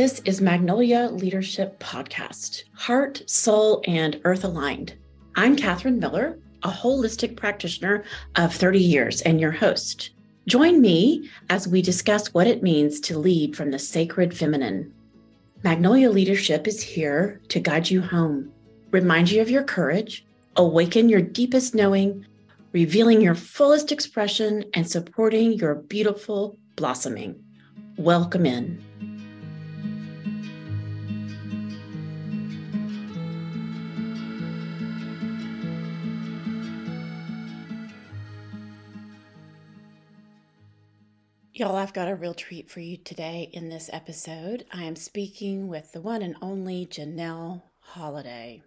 This is Magnolia Leadership Podcast, heart, soul, and earth aligned. I'm Catherine Miller, a holistic practitioner of 30 years and your host. Join me as we discuss what it means to lead from the sacred feminine. Magnolia Leadership is here to guide you home, remind you of your courage, awaken your deepest knowing, revealing your fullest expression, and supporting your beautiful blossoming. Welcome in. Y'all, I've got a real treat for you today in this episode. I am speaking with the one and only Janel Holiday.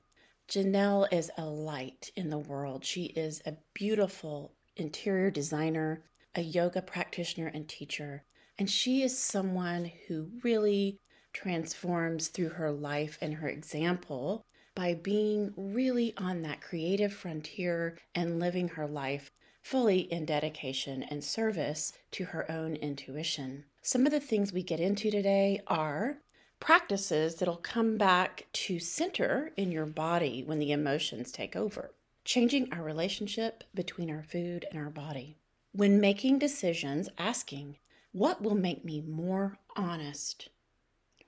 Janel is a light in the world. She is a beautiful interior designer, a yoga practitioner, and teacher. And she is someone who really transforms through her life and her example by being really on that creative frontier and living her life fully in dedication and service to her own intuition. Some of the things we get into today are practices that'll come back to center in your body when the emotions take over, changing our relationship between our food and our body. When making decisions, asking, what will make me more honest?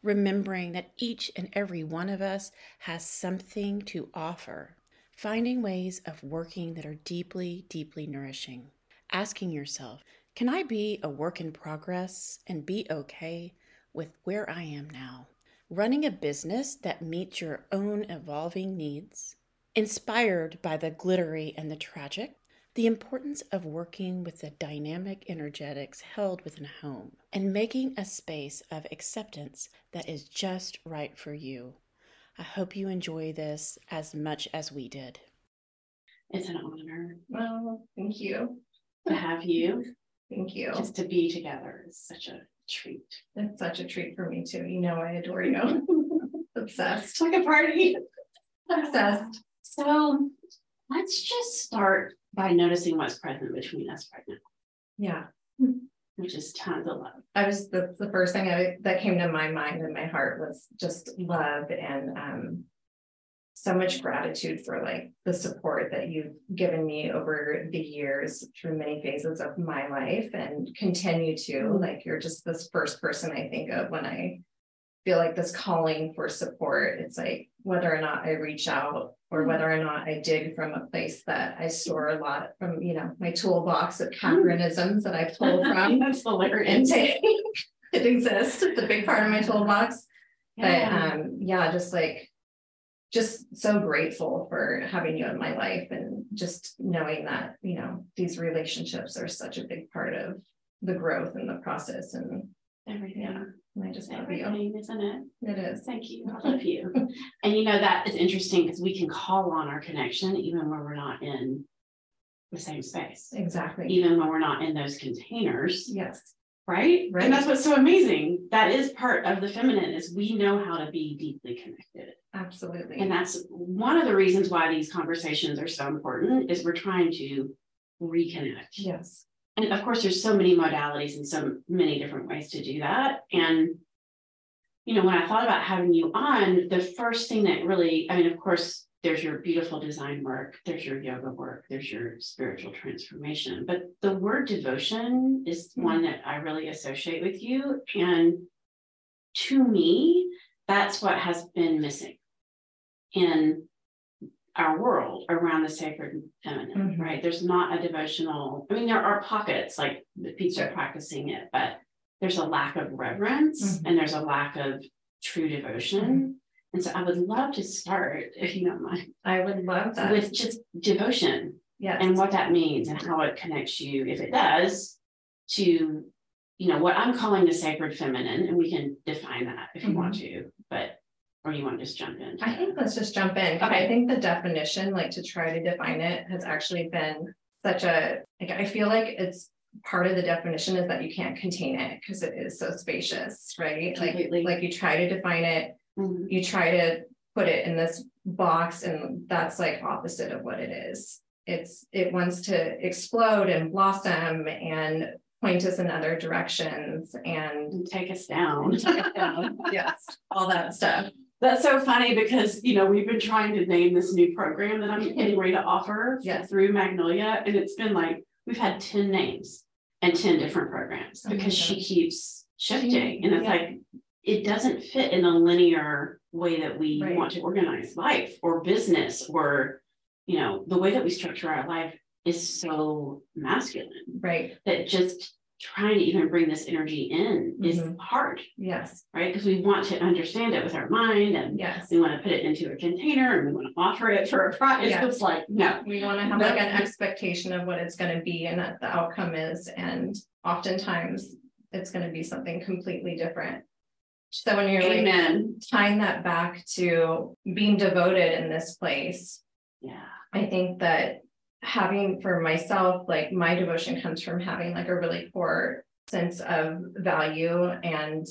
Remembering that each and every one of us has something to offer finding ways of working that are deeply, deeply nourishing. Asking yourself, can I be a work in progress and be okay with where I am now? Running a business that meets your own evolving needs. Inspired by the glittery and the tragic, the importance of working with the dynamic energetics held within a home and making a space of acceptance that is just right for you. I hope you enjoy this as much as we did. It's an honor. Well, thank you. To have you. Thank you. Just to be together is such a treat. It's such a treat for me too. You know, I adore you. Obsessed. Like a party. Obsessed. So let's just start by noticing what's present between us right now. Yeah hmm. Which is tons of love. I was the, the first thing I, that came to my mind and my heart was just love and um, so much gratitude for like the support that you've given me over the years through many phases of my life and continue to mm-hmm. like you're just this first person I think of when I feel like this calling for support. It's like whether or not I reach out or mm-hmm. whether or not I dig from a place that I store a lot from, you know, my toolbox of mm-hmm. Catherineisms that I've pulled from. That's hilarious. Intake. it exists. It's a big part of my toolbox. Yeah. But um, yeah, just like just so grateful for having you in my life and just knowing that, you know, these relationships are such a big part of the growth and the process and everything. Yeah. I just Everything, isn't it? It is. Thank you. I love you. and you know, that is interesting because we can call on our connection even when we're not in the same space. Exactly. Even when we're not in those containers. Yes. Right? Right. And that's what's so amazing. That is part of the feminine is we know how to be deeply connected. Absolutely. And that's one of the reasons why these conversations are so important is we're trying to reconnect. Yes and of course there's so many modalities and so many different ways to do that. And you know when i thought about having you on the first thing that really i mean of course there's your beautiful design work there's your yoga work there's your spiritual transformation. But the word devotion is mm-hmm. one that i really associate with you. And to me that's what has been missing. In our world around the sacred feminine, mm-hmm. right? There's not a devotional, I mean, there are pockets like the people are practicing it, but there's a lack of reverence mm-hmm. and there's a lack of true devotion. Mm-hmm. And so I would love to start, if you don't mind. I would love that. With just devotion. Yes. And what that means and how it connects you, if it does, to, you know, what I'm calling the sacred feminine. And we can define that if you want mm-hmm. to, but or you want to just jump in? I think let's just jump in. Okay. I think the definition, like to try to define it, has actually been such a like I feel like it's part of the definition is that you can't contain it because it is so spacious, right? Completely. Like like you try to define it, mm-hmm. you try to put it in this box, and that's like opposite of what it is. It's it wants to explode and blossom and point us in other directions and, And take us down. take us down. yes, all that stuff. That's so funny because, you know, we've been trying to name this new program that I'm getting ready to offer Yes. through Magnolia, and it's been like, we've had ten names and ten different programs Oh because she keeps shifting, and it's Yeah. like, it doesn't fit in a linear way that we Right. want to organize life or business or, you know, the way that we structure our life is so masculine Right. that just trying to even bring this energy in is Mhm. hard, Yes. right? Because we want to understand it with our mind and Yes. we want to put it into a container and we want to offer it for a price. It's like, no. We want to have like an expectation of what it's going to be and that the outcome is, and oftentimes it's going to be something completely different. So when you're like tying that back to being devoted in this place, Yeah. I think that having for myself, like my devotion comes from having like a really core sense of value and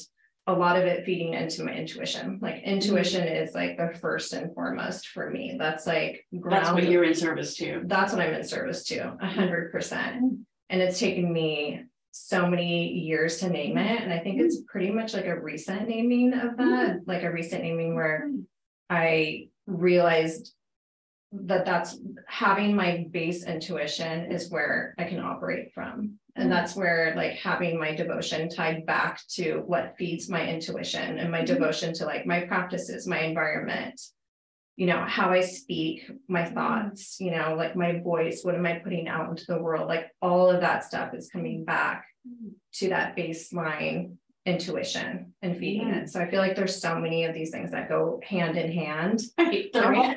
a lot of it feeding into my intuition. Like intuition is like the first and foremost for me. That's like ground. That's what you're in service to. that's what I'm in service to, a hundred percent. Mm. And it's taken me so many years to name it. And I think it's mm. pretty much like a recent naming of that, mm. like a recent naming where I realized that that's having my base intuition is where I can operate from. And mm-hmm. that's where like having my devotion tied back to what feeds my intuition and my mm-hmm. devotion to like my practices, my environment, you know, how I speak, my mm-hmm. thoughts, you know, like my voice, what am I putting out into the world? Like all of that stuff is coming back to that baseline intuition and feeding it. So I feel like there's so many of these things that go hand in hand. Right, they're all-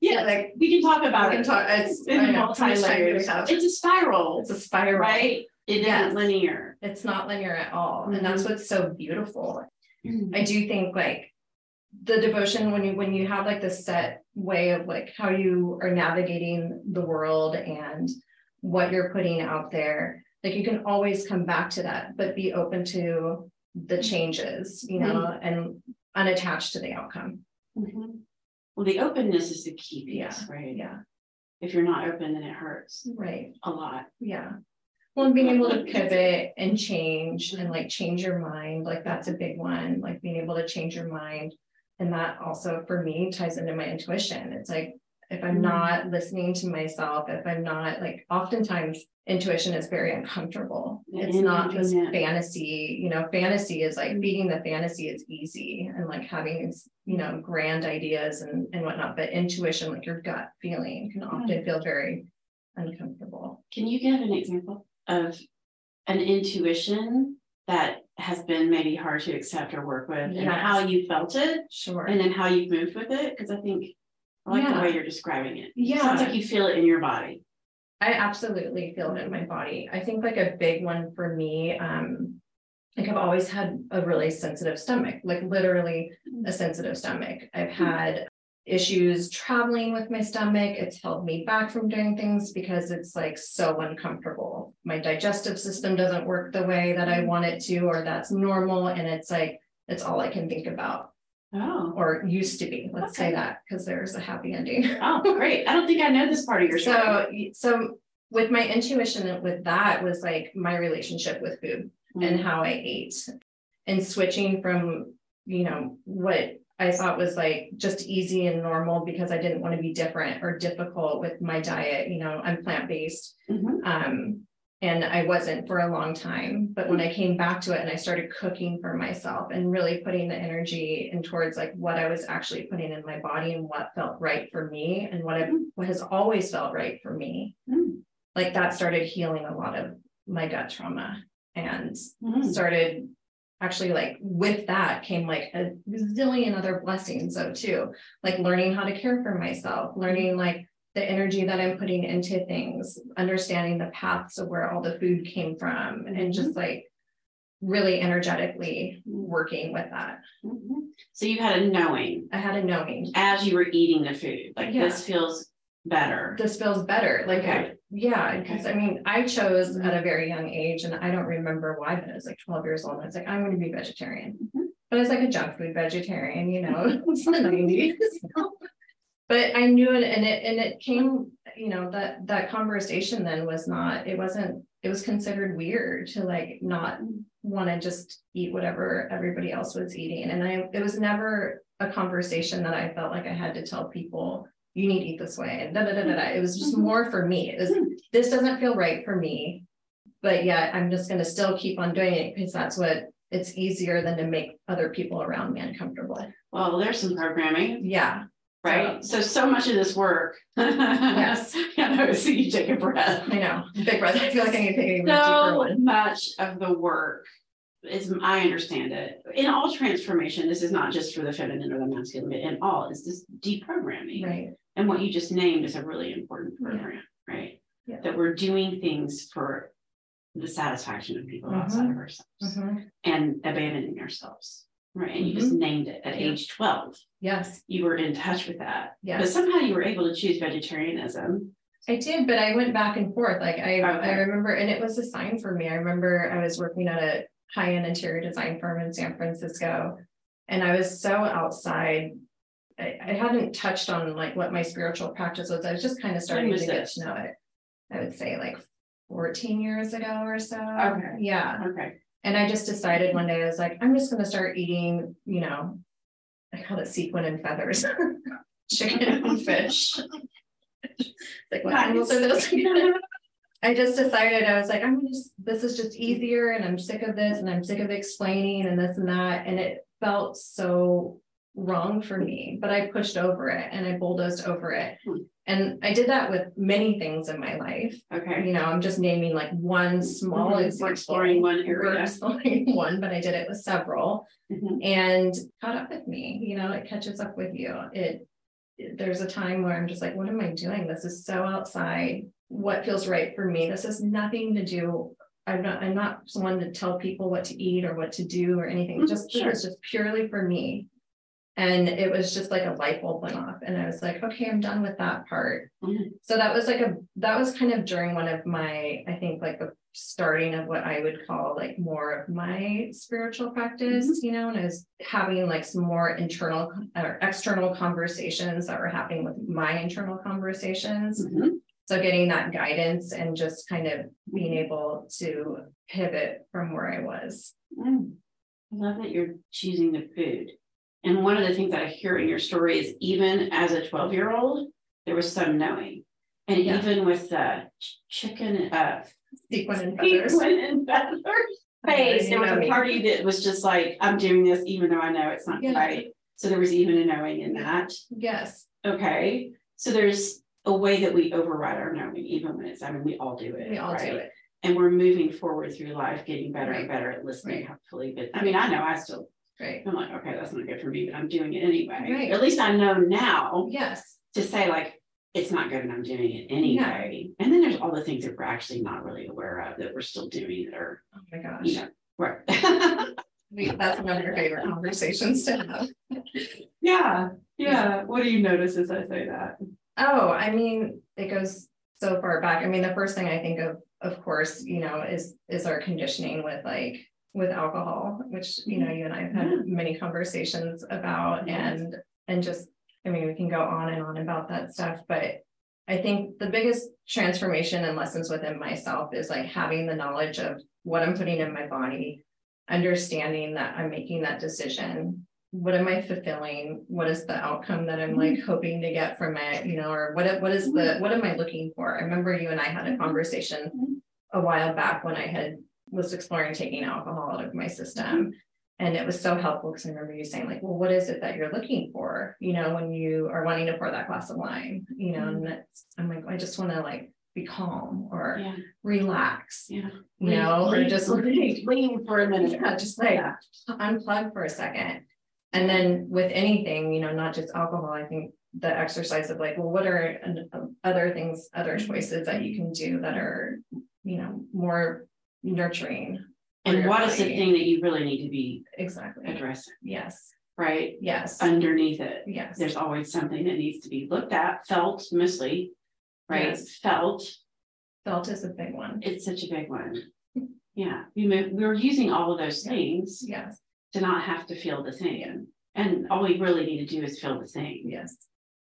Yeah, like we can talk about it. talk, it's, I in know, how much time do we multi-layers. It's a spiral, It's a spiral, right? It Yes. isn't linear. It's not linear at all. And that's mm-hmm. what's so beautiful. Mm-hmm. I do think like the devotion when you when you have like the set way of like how you are navigating the world and what you're putting out there like you can always come back to that but be open to the mm-hmm. changes you know mm-hmm. and unattached to the outcome. Mhm. Well, the openness is the key Yeah. piece, right? yeah. If you're not open, then it hurts right. a lot. yeah. Well and being able to mm-hmm. pivot and change and like change your mind like that's a big one like being able to change your mind. And that also for me ties into my intuition. It's like if i'm Mm. not listening to myself if i'm not like oftentimes intuition is very uncomfortable. It's not this fantasy you know fantasy is like beating the fantasy is easy and like having these you know grand ideas and and whatnot but intuition like your gut feeling can often feel very uncomfortable. Can you give an example of an intuition that has been maybe hard to accept or work with and how you felt it sure. and then how you've moved with it? Because I think I like the way you're describing it. Yeah. Sounds like you feel it in your body. I absolutely feel it in my body. I think like a big one for me, um, like I've always had a really sensitive stomach, like literally a sensitive stomach. I've had issues traveling with my stomach. It's held me back from doing things because it's like so uncomfortable. My digestive system doesn't work the way that I want it to, or that's normal. And it's like, it's all I can think about, Oh, or used to be. Let's say that because there's a happy ending. oh, great. I don't think I know this part of your story. So, so with my intuition with that was like my relationship with food and Mm. how I ate and switching from, you know, what I thought was like just easy and normal because I didn't want to be different or difficult with my diet. You know, I'm plant-based. Mhm. Um, and I wasn't for a long time, but when I came back to it and I started cooking for myself and really putting the energy in towards like what I was actually putting in my body and what felt right for me and what, I, what has always felt right for me, Mm. like that started healing a lot of my gut trauma and Mm. started actually like with that came like a zillion other blessings though too like learning how to care for myself learning like the energy that i'm putting into things understanding the paths of where all the food came from and just like really energetically working with that Mhm. So you had a knowing i had a knowing as you were eating the food, like Yeah. this feels better. this feels better like Okay. yeah because i mean i chose at a very young age and i don't remember why but i was like 12 years old and i was like i'm going to be vegetarian Mhm. but i was like a junk food vegetarian you know it's the 90s but i knew it and it and it came you know that that conversation then was not it wasn't it was considered weird to like not want to just eat whatever everybody else was eating. And I, it was never a conversation that I felt like I had to tell people, you need to eat this way. And da da da da. da. It was just more for me. It was, this doesn't feel right for me. But yeah, I'm just going to still keep on doing it because that's what it's easier than to make other people around me uncomfortable. Well, there's some programming, Yeah. Right? So, so much of this work. Yes. I know, see you take a breath. I know. Big breath. I feel like I need to take a So much of the work is, I understand it, in all transformation, this is not just for the feminine or the masculine, but in all, is this deprogramming. Right. And what you just named is a really important program, right? Yeah. That we're doing things for the satisfaction of people outside of ourselves Mhm. and abandoning ourselves. Right, and you just named it at Mm-hmm. Yeah. age twelve, Yes. you were in touch with that, but somehow you were able to choose vegetarianism. I did, but I went back and forth. Like I, I remember, and it was a sign for me. I remember I was working at a high-end interior design firm in San Francisco. And I was so outside. I, I hadn't touched on like what my spiritual practice was. I was just kind of starting to get to know it. I would say like fourteen years ago or so. Okay. Yeah. Okay, And I just decided one day, I was like, I'm just gonna start eating, you know, I call it sequin and feathers. Chicken and fish. Like what animals are those? I just decided, I was like, I'm just, this is just easier and I'm sick of this and I'm sick of explaining and this and that. And it felt so wrong for me, but I pushed over it and I bulldozed over it. Hmm. And I did that with many things in my life. okay. You know, I'm just naming like one small Mhm, we're exploring one We're area. exploring one, but I did it with several Mhm. and caught up with me, you know, it catches up with you. It, there's a time where I'm just like, what am I doing? This is so outside. What feels right for me? This has nothing to do. I'm not, I'm not someone to tell people what to eat or what to do or anything. Mhm, Just, sure. is just purely for me. And it was just like a light bulb went off and I was like, okay, I'm done with that part. Mhm. So that was like a, that was kind of during one of my, I think like the starting of what I would call like more of my spiritual practice, you know, and I was having like some more internal or external conversations that were happening with my internal conversations. Mhm. So getting that guidance and just kind of being able to pivot from where I was. Mm. I love that you're choosing the food. And one of the things that I hear in your story is even as a twelve year old, there was some knowing. And Yeah. even with the ch- chicken, uh, Sequin and feathers. sequin and feathers face, there was a party that was just like, I'm doing this even though I know it's not Yeah. right. So there was even a knowing in that. Yes, Okay, so there's a way that we override our knowing, even when it's, I mean, we all do it. we all do it. And we're moving forward through life, getting better and better at listening, Right. hopefully, but I mean, I know I still, Right. I'm like, okay, that's not good for me, but I'm doing it anyway. Right. At least I know now Yes, to say like, it's not good and I'm doing it anyway. And then there's all the things that we're actually not really aware of that we're still doing that are, oh my gosh. you know, right. That's one of your favorite conversations to have. Yeah, yeah. What do you notice as I say that? Oh, I mean, it goes so far back. I mean, the first thing I think of, of course, you know, is, is our conditioning with like, with alcohol, which, you know, mm-hmm. you and I have had mm-hmm. many conversations about and, and just, I mean, we can go on and on about that stuff, but I think the biggest transformation and lessons within myself is like having the knowledge of what I'm putting in my body, understanding that I'm making that decision. What am I fulfilling? What is the outcome that I'm like mm-hmm. hoping to get from it, you know, or what, what is the, what am I looking for? I remember you and I had a conversation a while back when I had, was exploring taking alcohol out of my system. And it was so helpful because I remember you saying like, well, what is it that you're looking for? You know, when you are wanting to pour that glass of wine, you know, and that's, I'm like, I just want to like be calm or Yeah, relax, yeah. you know, or just lean lean for a minute. yeah, just like Yeah. unplug for a second. And then with anything, you know, not just alcohol, I think the exercise of like, well, what are um, other things, other choices that you can do that are, you know, more nurturing. And what is the thing that you really need to be Exactly. addressing, Yes, right? yes, Underneath it, yes. there's always something that needs to be looked at, felt mostly. Right, Yes. felt, Felt is a big one. it's such a big one. Yeah, we move, we're using all of those things Yes, to not have to feel the thing. And all we really need to do is feel the thing, yes.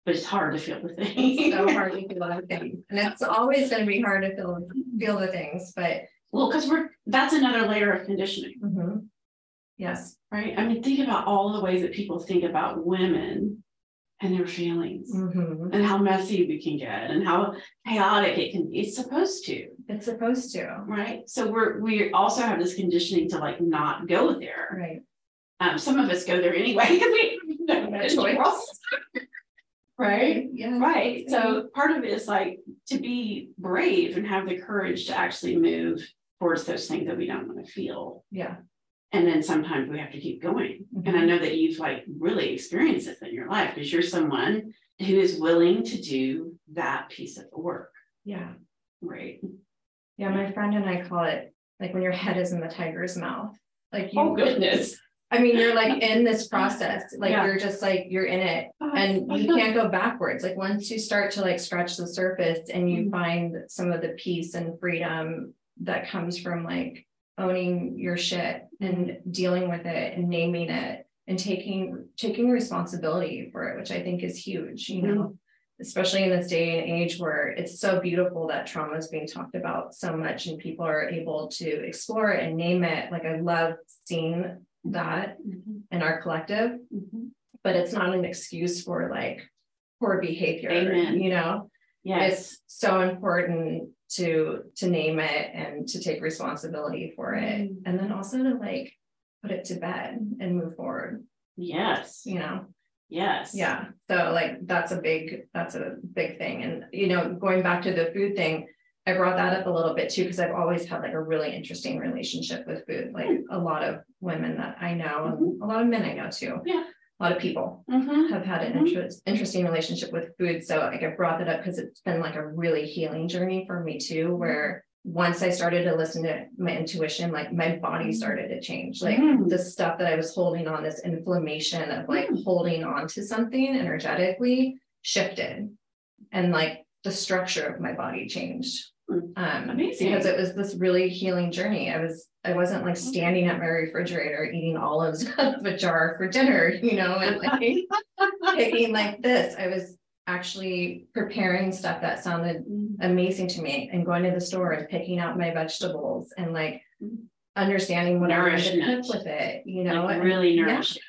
but it's hard to feel the thing. So hard to feel the things. And it's always gonna be hard to feel, feel the things, but Well, because we're that's another layer of conditioning, Mhm. Yes. right? I mean, think about all the ways that people think about women and their feelings Mhm. and how messy we can get and how chaotic it can be. It's supposed to, It's supposed to, right? So we're we also have this conditioning to like not go there. right? Um, some of us go there anyway because we have no choice. choice. right? Yeah. Right. So part of it is like to be brave and have the courage to actually move towards those things that we don't want to feel. Yeah. And then sometimes we have to keep going. And I know that you've like really experienced this in your life because you're someone who is willing to do that piece of the work. Yeah. Right. Yeah. My friend and I call it like when your head is in the tiger's mouth. Like you, Oh goodness. I mean, you're like in this process, like Yeah. you're just like, you're in it and you can't go backwards. Like once you start to like scratch the surface and you Mhm. find some of the peace and freedom that comes from like owning your shit and dealing with it and naming it and taking taking responsibility for it, which I think is huge, you know. Especially in this day and age where it's so beautiful that trauma is being talked about so much and people are able to explore it and name it. Like I love seeing that Mhm, in our collective, mhm. but it's not an excuse for like poor behavior, Amen. you know? Yes. It's so important to to name it and to take responsibility for it. Mm. And then also to like put it to bed and move forward, Yes. you know? Yes. Yeah. So like that's a big, that's a big thing. And you know, going back to the food thing, I brought that up a little bit too, because I've always had like a really interesting relationship with food. Like a lot of women that I know, and a lot of men I know too. Yeah. A lot of people Mhm. have had an Mhm. interest, interesting relationship with food. So like I brought that up because it's been like a really healing journey for me too, where once I started to listen to my intuition, like my body started to change. Like Mhm. the stuff that I was holding on, this inflammation of like Mm. holding on to something energetically shifted. And like the structure of my body changed. Um, Amazing. because it was this really healing journey. I was, I wasn't like standing at my refrigerator eating olives out of a jar for dinner, you know, and like picking like this. I was actually preparing stuff that sounded Mm. amazing to me and going to the store and picking out my vegetables and like Mm. understanding what I wanted to cook with it, you know, Like and- really yeah, nourishing.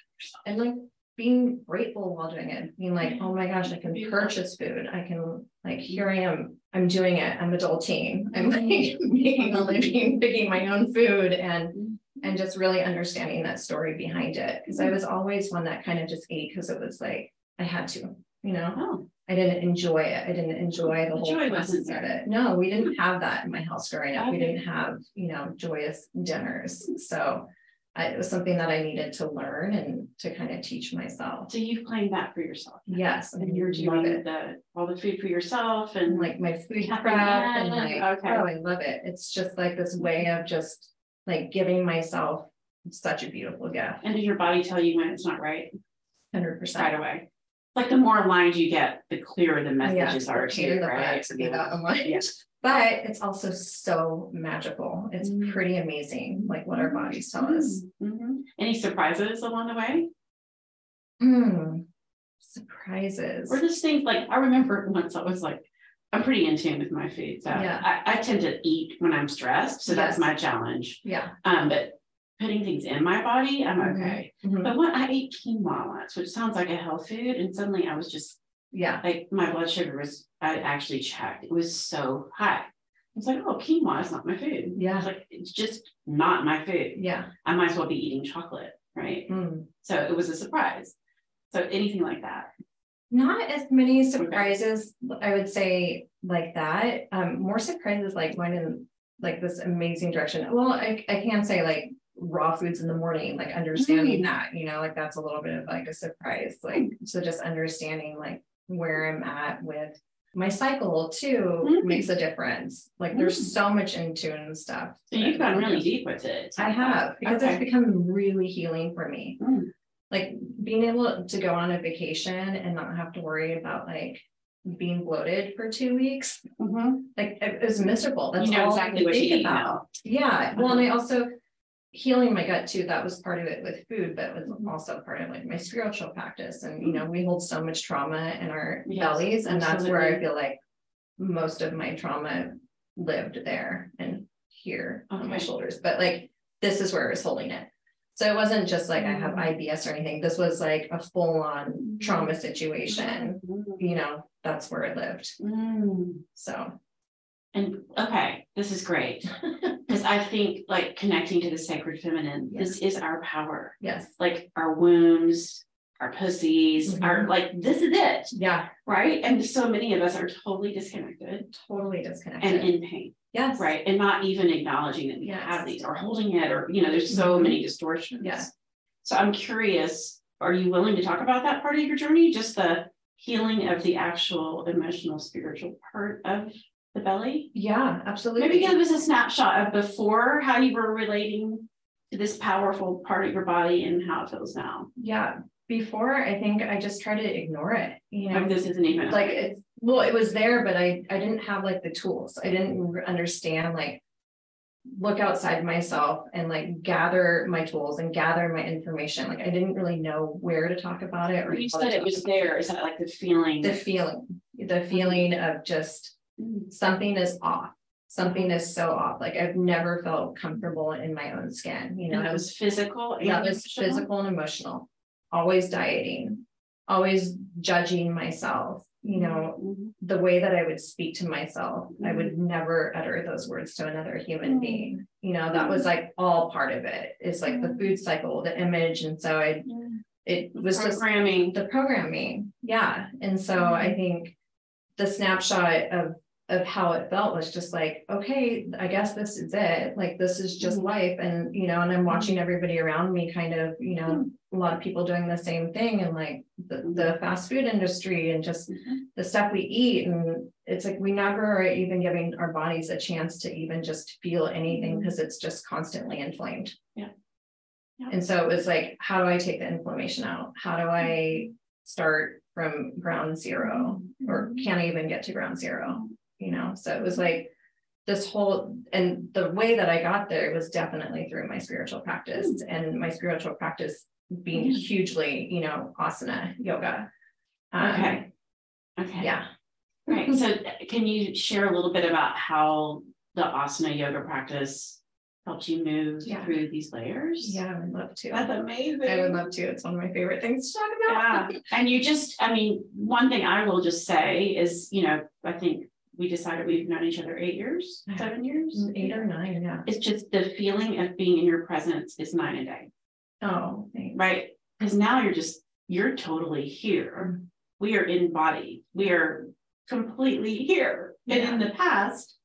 and like being grateful while doing it, being like, oh my gosh, I can purchase food. I can like, here I am, I'm doing it. I'm adulting. I'm like Mm-hmm. making a living, picking my own food and Mhm. and just really understanding that story behind it. Cause I was always one that kind of just ate because it was like, I had to, you know, Oh, I didn't enjoy it. I didn't enjoy the The whole process of it. No, we didn't have that in my house growing up. We didn't have, you know, joyous dinners. So I, it was something that I needed to learn and to kind of teach myself. so you've claimed that for yourself. Yes, And you're doing it. the, all the food for yourself And like my food prep and like, okay. oh, I love it. It's just like this way of just like giving myself such a beautiful gift, and does your body tell you when it's not right Hundred percent right away? Like the more aligned you get, the clearer the messages it's are too, the right? to be that aligned. Yeah. But it's also so magical. It's Mm. pretty amazing, like what our bodies tell us. Mhm. Any surprises along the way? Hmm. Surprises. Or just things like, I remember once I was like, I'm pretty in tune with my food, so Yeah. I, I tend to eat when I'm stressed, so that's my challenge. Yeah. Um, but putting things in my body, I'm Mhm. okay. Mhm. But when I ate quinoa once, which sounds like a health food, and suddenly I was just Yeah. like, my blood sugar was, I actually checked, it was so high. I was like, oh, quinoa is not my food. Yeah. was like, it's just not my food. Yeah. I might as well be eating chocolate, right? Mm. So it was a surprise. So anything like that. Not as many surprises, I would say like that. Um, more surprises like going in like this amazing direction. Well, I, I can say like raw foods in the morning, like understanding Mm. that, you know, like that's a little bit of like a surprise. Like, so just understanding like where I'm at with my cycle too Mm. makes a difference. Like there's Mm. so much in tune stuff. So you've gone really deep with it. I have, because it's become really healing for me. Mm. Like being able to go on a vacation and not have to worry about like being bloated for two weeks, Mhm. like it was miserable. That's You know all exactly what you about. now. Yeah, well, and. I also healing my gut too, that was part of it with food, but was Mhm. also part of like my spiritual practice. And, you know, we hold so much trauma in our Yes, bellies and that's where I feel like most of my trauma lived there and here on my shoulders, but like this is where I was holding it. So it wasn't just like I have Mm. IBS or anything. This was like a full on trauma situation. You know, that's where it lived. Mm. So And okay, this is great. Because I think like connecting to the sacred feminine, this is our power. yes, Like our wombs, our pussies, our like this is it, yeah, right? And so many of us are totally disconnected totally disconnected. and in pain, yes, right? And not even acknowledging that we Yes. have these or holding it, or you know, there's so Mhm. many distortions. Yes. So I'm curious, are you willing to talk about that part of your journey? Just the healing of the actual emotional, spiritual part of the belly? Yeah, absolutely. Maybe give us a snapshot of before how you were relating to this powerful part of your body and how it feels now. Yeah, before I think I just tried to ignore it, you know, Like this isn't even like it's, well, it was there, but I, I didn't have like the tools. I didn't understand like. Look outside myself and like gather my tools and gather my information. Like I didn't really know where to talk about it or. you said it was there. Is that like the feeling? The feeling, the feeling of just something is off. Something is so off. Like I've never felt comfortable in my own skin, you know, And it was physical. that was physical and emotional always dieting always judging myself you know Mhm. the way that i would speak to myself i would Mm-hmm. never utter those words to another human Mm. being you know that was like all part of it it's like the food cycle the image and so i it was just Programming. the programming yeah and so i think the snapshot of of how it felt was just like okay i guess this is it. Like this is just Mhm. life. And you know and i'm watching everybody around me kind of you know a lot of people doing the same thing and like the, the fast food industry and just Mhm. the stuff we eat. And it's like we never are even giving our bodies a chance to even just feel anything because it's just constantly inflamed. Yeah. Yeah. and so it was like how do i take the inflammation out? How do i start from ground zero? Or Mm-hmm. can i even get to ground zero you know so it was like this whole and the way that i got there was definitely through my spiritual practice and my spiritual practice being Mm. hugely you know asana yoga Um, Okay. Okay. yeah Right. So uh, can you share a little bit about how the asana yoga practice helps you move Yeah. through these layers? yeah i would love to That's amazing. i would love to it's one of my favorite things to talk about Yeah, and you just, I mean, one thing I will just say is, you know, I think we decided we've known each other eight years, seven years. eight or nine yeah It's just the feeling of being in your presence is night and day, oh thanks. right? Because now you're just, you're totally here. We are in body. We are completely here. Yeah. And in the past,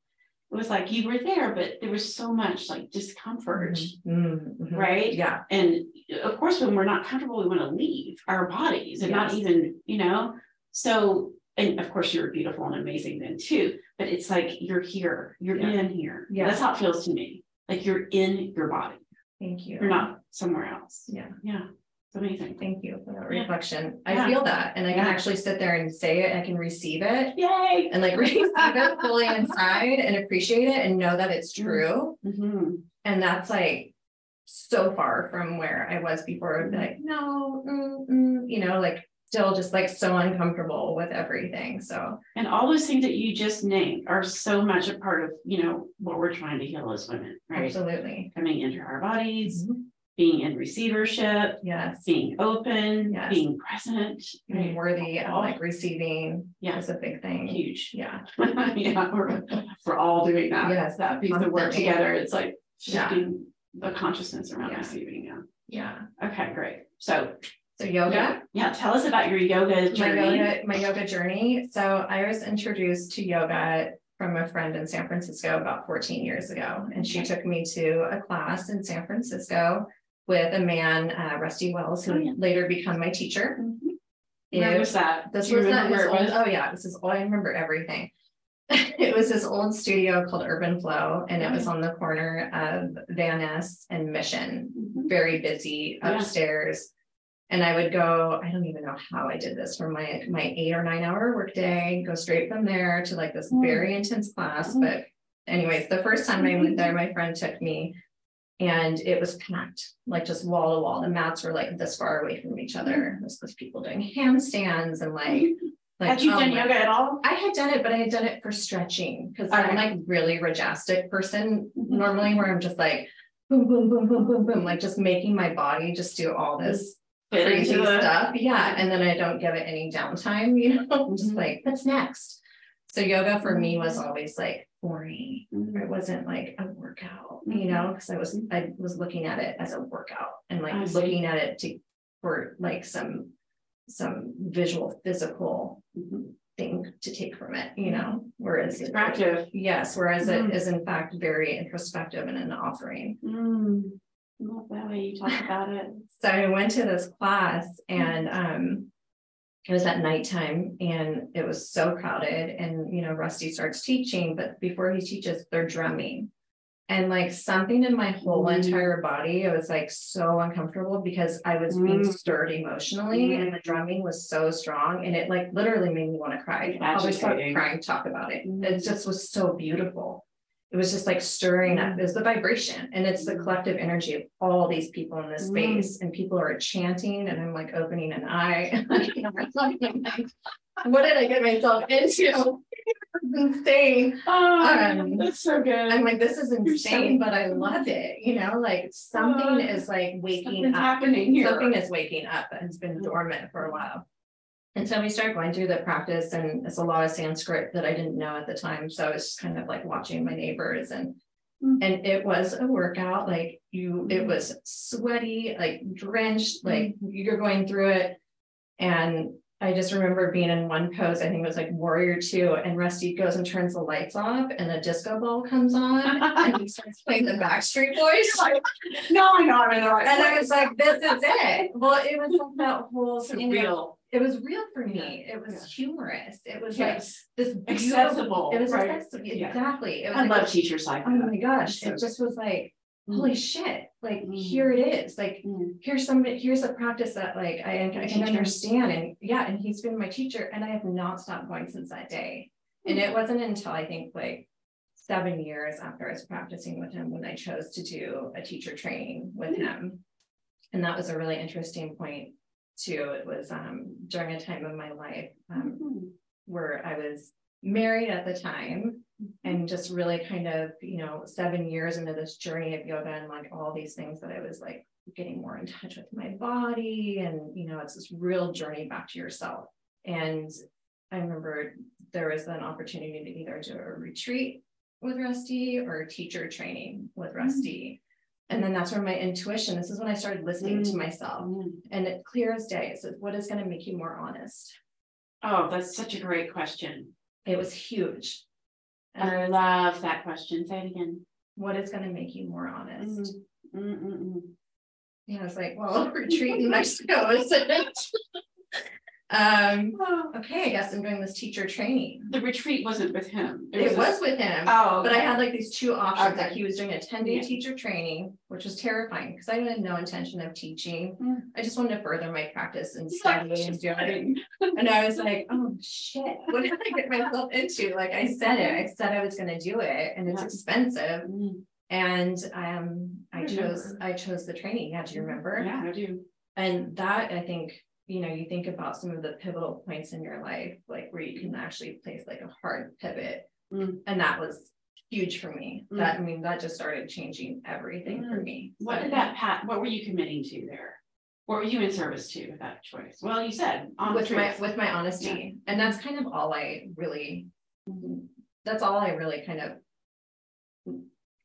it was like you were there, but there was so much like discomfort. Mhm, mhm. Right? yeah And of course, when we're not comfortable, we want to leave our bodies and not even, you know, so, and of course, you're beautiful and amazing then too, but it's like you're here, you're Yeah. in here. Yeah. That's how it feels to me. Like you're in your body, thank you you're not somewhere else. yeah Yeah, it's amazing. Thank you for that Yeah. reflection. I Yeah. feel that and I can actually sit there and say it and I can receive it Yay. and like receive it fully inside and appreciate it and know that it's true. Mhm. And that's like so far from where I was before. I'd be like, no, mm, mm, you know, like still just like so uncomfortable with everything. So And all those things that you just named are so much a part of, you know, what we're trying to heal as women, right? absolutely. Coming into our bodies, Mhm. being in receivership, Yes. being open, Yes. being present. Being right? worthy of All like receiving Yeah. is a big thing. Huge. Yeah. Yeah, we're, we're all doing that. Yes, That piece of work together. It's like Yeah. shifting the consciousness around Yeah. receiving. Yeah. Yeah. Okay, great. So So yoga. yeah, yeah, tell us about your yoga my journey. yoga my yoga journey so i was introduced to yoga from a friend in san francisco about 14 years ago and she took me to a class in san francisco with a man uh, rusty wells who Oh, yeah. later become my teacher Mhm. Where was that? this was that where old, was? oh yeah this is all i remember everything it was this old studio called urban flow and it was on the corner of van ness and mission Mhm. very busy Yeah. And I would go, I don't even know how I did this from my, my eight or nine hour workday, go straight from there to like this Mm. very intense class. Mm. But anyways, the first time I went there, my friend took me and it was packed, like just wall to wall. The mats were like this far away from each other. This was people doing handstands and like Like, Had you oh done yoga at all? I had done it, but I had done it for stretching because I'm like really rajastic person Mhm. normally where I'm just like boom, boom, boom, boom, boom, boom, like just making my body just do all this crazy into the- stuff. Yeah. And then I don't give it any downtime, you know, I'm just Mhm. like, what's next? So yoga for me was Mhm. always like boring. Mhm. It wasn't like a workout, you know, because I was, I was looking at it as a workout and I like see. looking at it to, for like some, some visual, physical Mhm. thing to take from it, you know, whereas. it- Attractive. Yes, whereas Mm. it is in fact very introspective and an offering. Mm, Love that way you talk about it. So I went to this class and um. It was at nighttime and it was so crowded and you know Rusty starts teaching, but before he teaches, they're drumming. And like something in my whole Mm. entire body, it was like so uncomfortable because I was being Mm. stirred emotionally and the drumming was so strong and it like literally made me want to cry. I'll just start crying, talk about it. Mm. It just was so beautiful. It was just like stirring up, it was the vibration and it's the Mm. collective energy of all these people in this Mm. space and people are chanting and I'm like opening an eye. What did I get myself into? Insane. Oh, Um, that's so good. I'm like, this is You're so- insane, but I love it, you know, like something Uh, is like waking up. happening here. Something is waking up and it's been dormant for a while. And so we started going through the practice and it's a lot of Sanskrit that I didn't know at the time. So I was just kind of like watching my neighbors and. Mm. And it was a workout, like you, it was sweaty, like drenched, like you're going through it. And I just remember being in one pose, I think it was like warrior two, and Rusty goes and turns the lights off and the disco ball comes on and he starts playing the Backstreet Boys. No, I know, I'm in the right. And I was like, this is it. Well, it was like that whole, know, real. it was real for me. It was Yeah. humorous. It was like this accessible, it was right? accessible, Yeah. exactly. It was I like love teachers like Oh my gosh, So- it just was like. Holy shit, like, Mm. here it is, like, Mm. here's somebody, here's a practice that like I, I can understand and yeah, and he's been my teacher and I have not stopped going since that day. And it wasn't until I think like seven years after I was practicing with him when I chose to do a teacher training with him. And that was a really interesting point too. It was um during a time of my life um Mhm. where I was married at the time and just really kind of, you know, seven years into this journey of yoga and like all these things that I was like getting more in touch with my body and, you know, it's this real journey back to yourself. And I remember there was an opportunity to either do a retreat with Rusty or teacher training with Rusty. And then that's where my intuition, this is when I started listening to Mm. myself Mm. and it clear as day, it says, what is going to make you more honest? Oh, that's such a great question. It was huge. And I love that question. Say it again. what is going to make you more honest? Mm, mm, mm, mm. Yeah, I was like, well, retreat in Mexico, isn't? Um, okay, I guess I'm doing this teacher training. The retreat wasn't with him. It a- was with him, Oh. but I had like these two options, like Okay. he was doing a ten day Yeah. teacher training, which was terrifying, because I had no intention of teaching. Mm. I just wanted to further my practice and Yeah, study and doing. And I was like, oh shit, what did I get myself into? Like I said it, I said I was gonna do it and it's Yeah. expensive. Mm, And um, I I chose, remember. I chose the training. Yeah, do you remember? Yeah, I do. And that, I think, you know, you think about some of the pivotal points in your life, like where you can actually place like a hard pivot. Mm. And that was huge for me. Mm. That, I mean, that just started changing everything for Mm. me. What So- did that pat, what were you committing to there? What were you in service to with that choice? Well, you said. on with my with my honesty and that's kind of all i really that's all i really kind of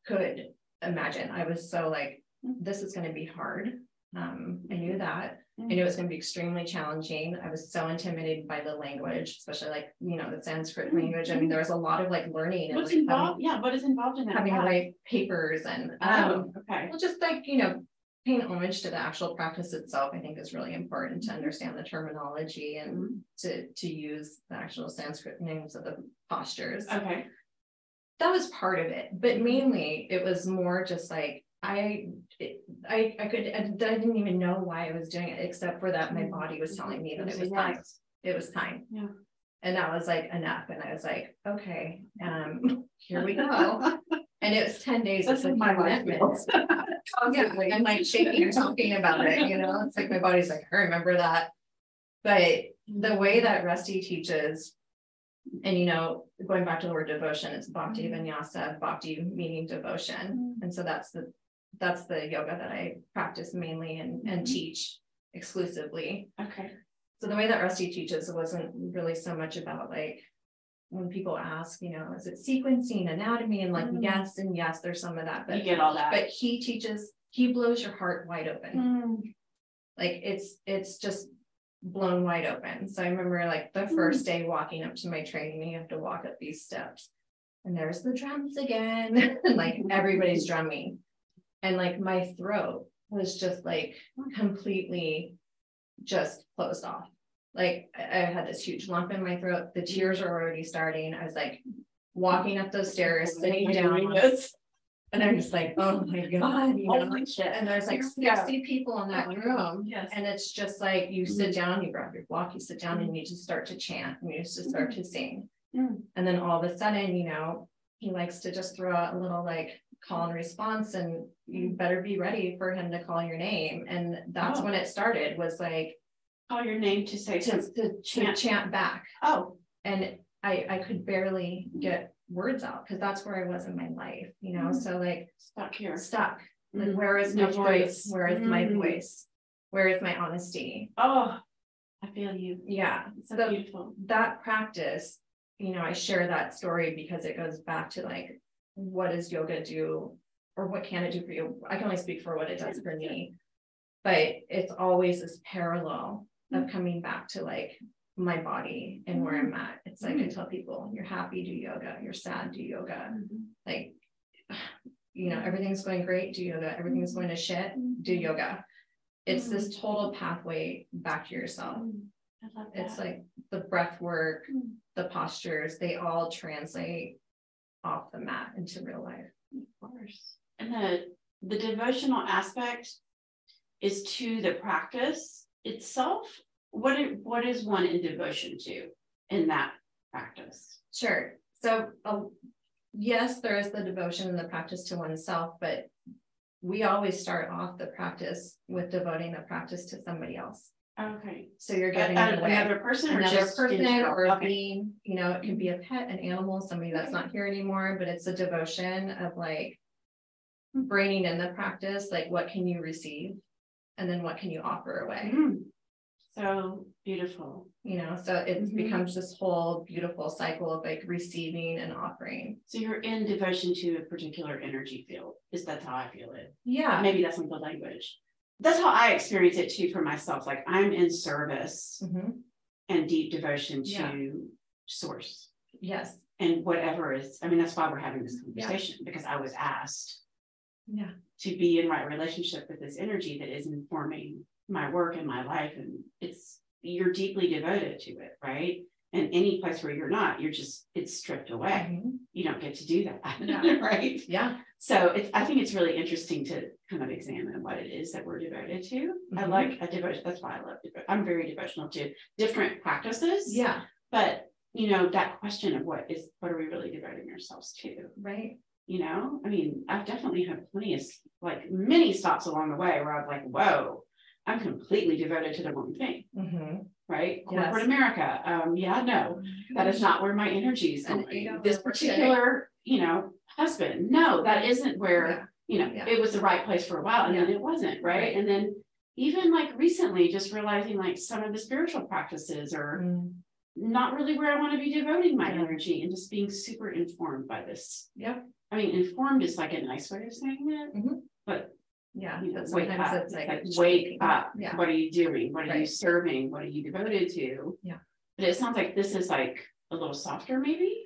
could imagine i was so like this is going to be hard um i knew that i knew it was mm-hmm. going to be extremely challenging i was so intimidated by the language especially like you know the sanskrit mm-hmm. language i mean there was a lot of like learning What's like, involved? Yeah, what is involved in having, that? having to Why? write papers and Oh, um okay. well, just like, you know, paying homage to the actual practice itself, I think is really important to mm-hmm. understand the terminology and to, to use the actual Sanskrit names of the postures. Okay. That was part of it, but mainly it was more just like, I, I, I could, I didn't even know why I was doing it, except for that my mm-hmm. body was telling me that it was time, it was time. Yeah. And that was like enough, and I was like, okay, um, here we go. And it was ten days. That's of my life commitment. Yeah, I'm like shaking and talking about it, you know, it's like my body's like, I remember that. But the way that Rusty teaches, and you know, going back to the word devotion, it's bhakti mm-hmm. vinyasa, bhakti meaning devotion. Mm-hmm. And so that's the that's the yoga that I practice mainly and, and Mhm. teach exclusively. Okay. So the way that Rusty teaches wasn't really so much about like when people ask, you know, is it sequencing, anatomy, and like Mm. yes, and yes, there's some of that, You but get all that. but he teaches, he blows your heart wide open. Mm, Like it's it's just blown wide open. So I remember like the first day walking up to my training, you have to walk up these steps. And there's the drums again, and like everybody's drumming. And like my throat was just like completely just closed off. Like I, had this huge lump in my throat. The tears are already starting. I was like walking up those stairs, sitting down. And I'm just like, oh my God, you know, Holy shit. and there's like Yeah. sixty people in that room. Yes. And it's just like you sit down, you grab your block, you sit down and you just start to chant and you just start to sing. Mm. And then all of a sudden, you know, he likes to just throw out a little like call and response and you better be ready for him to call your name. And that's Oh. when it started was like Call your name to say to, something. to to Chant. chant back. Oh, And I, I could barely get words out because that's where I was in my life, you know, Mm. so like stuck here. stuck. Like, Mm. where is my No voice? Where is my Mm. voice? Where is my honesty? Oh, I feel you. Yeah, So so beautiful. that practice, you know, I share that story because it goes back to like, what does yoga do? Or what can it do for you? I can only speak for what it does for me. But it's always this parallel of mm-hmm. coming back to like my body and where I'm at. It's like I mm-hmm. tell people, you're happy, do yoga, you're sad, do yoga. Mm-hmm. Like, you know, everything's going great, do yoga, everything's going to shit, do yoga. It's this total pathway back to yourself. I love It's like the breath work, the postures, they all translate off the mat into real life. Of course. And the, the devotional aspect is to the practice itself. What, it- what is one in devotion to in that practice? Sure. So, um, yes, there is the devotion and the practice to oneself, but we always start off the practice with devoting the practice to somebody else. Okay. So you're A- giving a- it away. Another person or Another just? person or a Okay. being, you know, it can be a pet, an animal, somebody that's not here anymore, but it's a devotion of like. Bringing in the practice, like what can you receive? And then what can you offer away? Mhm. So beautiful. You know, so it Mhm. becomes this whole beautiful cycle of like receiving and offering. So you're in devotion to a particular energy field. Is that how I feel it. Yeah. Maybe that's not the language. That's how I experience it too for myself. Like I'm in service Mhm. and deep devotion Yeah. to source. Yes. and whatever is, I mean, that's why we're having this Yeah. conversation, because I was asked Yeah. to be in right relationship with this energy that is informing my work and my life, and it's, you're deeply devoted to it, right? And any place where you're not, you're just, it's stripped away. Mhm. You don't get to do that, Yeah. right? Yeah. So it's, I think it's really interesting to kind of examine what it is that we're devoted to. I Mhm. like a devotion, that's why I love, devo- I'm very devotional to different practices. Yeah. But, you know, that question of what is, what are we really devoting ourselves to? Right. You know, I mean, I've definitely had plenty of, like, many stops along the way where I'm like, whoa, I'm completely devoted to the wrong thing, Mhm. right? Yes. Corporate America, um, yeah, no, that is not where my energy is And going. This particular, you know, husband, no, that isn't where, Yeah. you know, Yeah. it was the right place for a while and then it wasn't, right? Right. And then even like recently, just realizing like some of the spiritual practices are Mm. not really where I want to be devoting my Yeah. energy and just being super informed by this. Yep. I mean, informed is like a nice way of saying it, Mhm. but Yeah. you know, wake up, it's like like, wake up, Yeah. what are you doing? What are you serving? What are you devoted to? Yeah. But it sounds like this is like a little softer, maybe?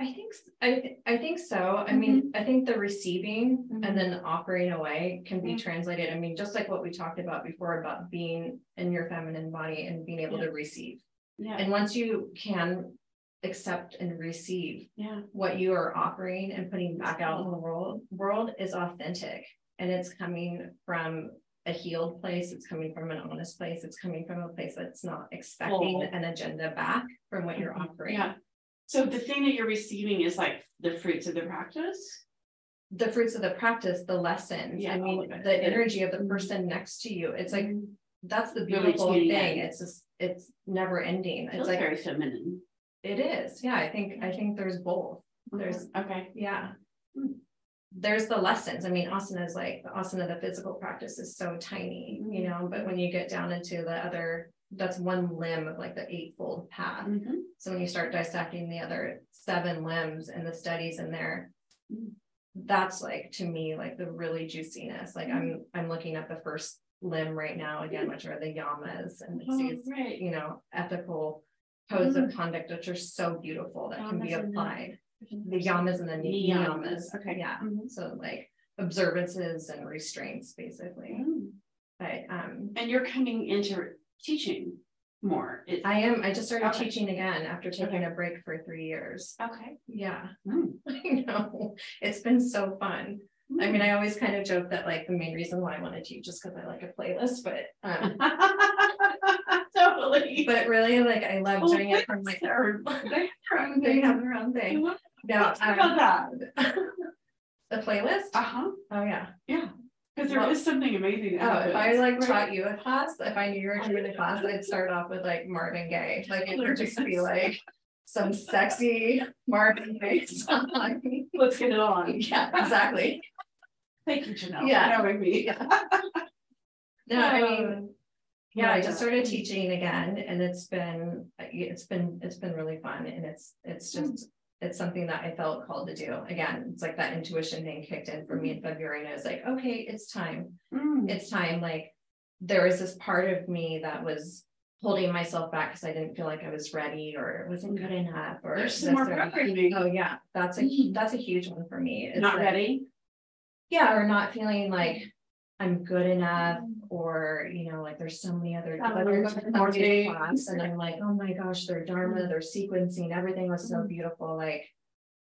I think, I, I think so. I mean, I think the receiving Mhm. and then offering away can be Yeah. translated. I mean, just like what we talked about before about being in your feminine body and being able to receive. Yeah, And once you can accept and receive yeah, what you are offering and putting back out in the world, world is authentic. And it's coming from a healed place, it's coming from an honest place, it's coming from a place that's not expecting an agenda back from what you're offering. yeah. So the thing that you're receiving is like the fruits of the practice? the fruits of the practice, the lessons, Yeah, I mean, it. the energy of the person next to you, it's like that's the beautiful thing. in. It's just, it's never ending. Feels It's like, very feminine. it is. Yeah, I think, I think there's both. There's, okay. yeah. Hmm. There's the lessons. I mean, asana is like, the asana, the physical practice is so tiny, you Mhm. know, but when you get down into the other, that's one limb of like the eightfold path. Mhm. So when you start dissecting the other seven limbs and the studies in there. That's like, to me, like the really juiciness, like I'm, I'm looking at the first limb right now again, which are the yamas and Oh, these, right. you know, ethical. Codes of conduct which are so beautiful that can be Yamas and the- applied, the yamas and the Niyamas, niyamas, okay. yeah, Mhm. so like. Observances and restraints, basically, Mm. but um, And you're coming into teaching more. It- I am, I just started Okay. teaching again after taking Okay. a break for three years. okay. Yeah, Mm. I know, it's been so fun. I mean, I always kind of joke that like the main reason why I want to teach is because I like a playlist, but um, totally. but really like I love Oh, doing it from my. They have their own thing. No, Talk about um, that. the playlist? Uh huh. Oh, yeah. Yeah. Because there is something amazing. Oh, that if I happens, like taught you a class, if I knew you were doing a class, I'd start off with like Marvin Gaye, like it would just be like. Some sexy Marvin Gaye song. Let's get it on. Yeah, exactly. Thank you, Janel. Yeah. knowing me. No, I Um, mean, yeah, I just started teaching again and it's been, it's been, it's been really fun and it's, it's just. It's something that I felt called to do. Again, it's like that intuition thing kicked in for me in February and I was like, okay, it's time. Mm. It's time, like. There was this part of me that was holding myself back because I didn't feel like I was ready or it wasn't good enough or. There's some more or programming. Oh, yeah, that's a, Mm. that's a huge one for me. It's Not like- ready. yeah, or not feeling like I'm good enough, or, you know, like there's so many other. Other more technology class, And I'm like, oh my gosh, their dharma, their sequencing, everything was so Mhm. beautiful, like.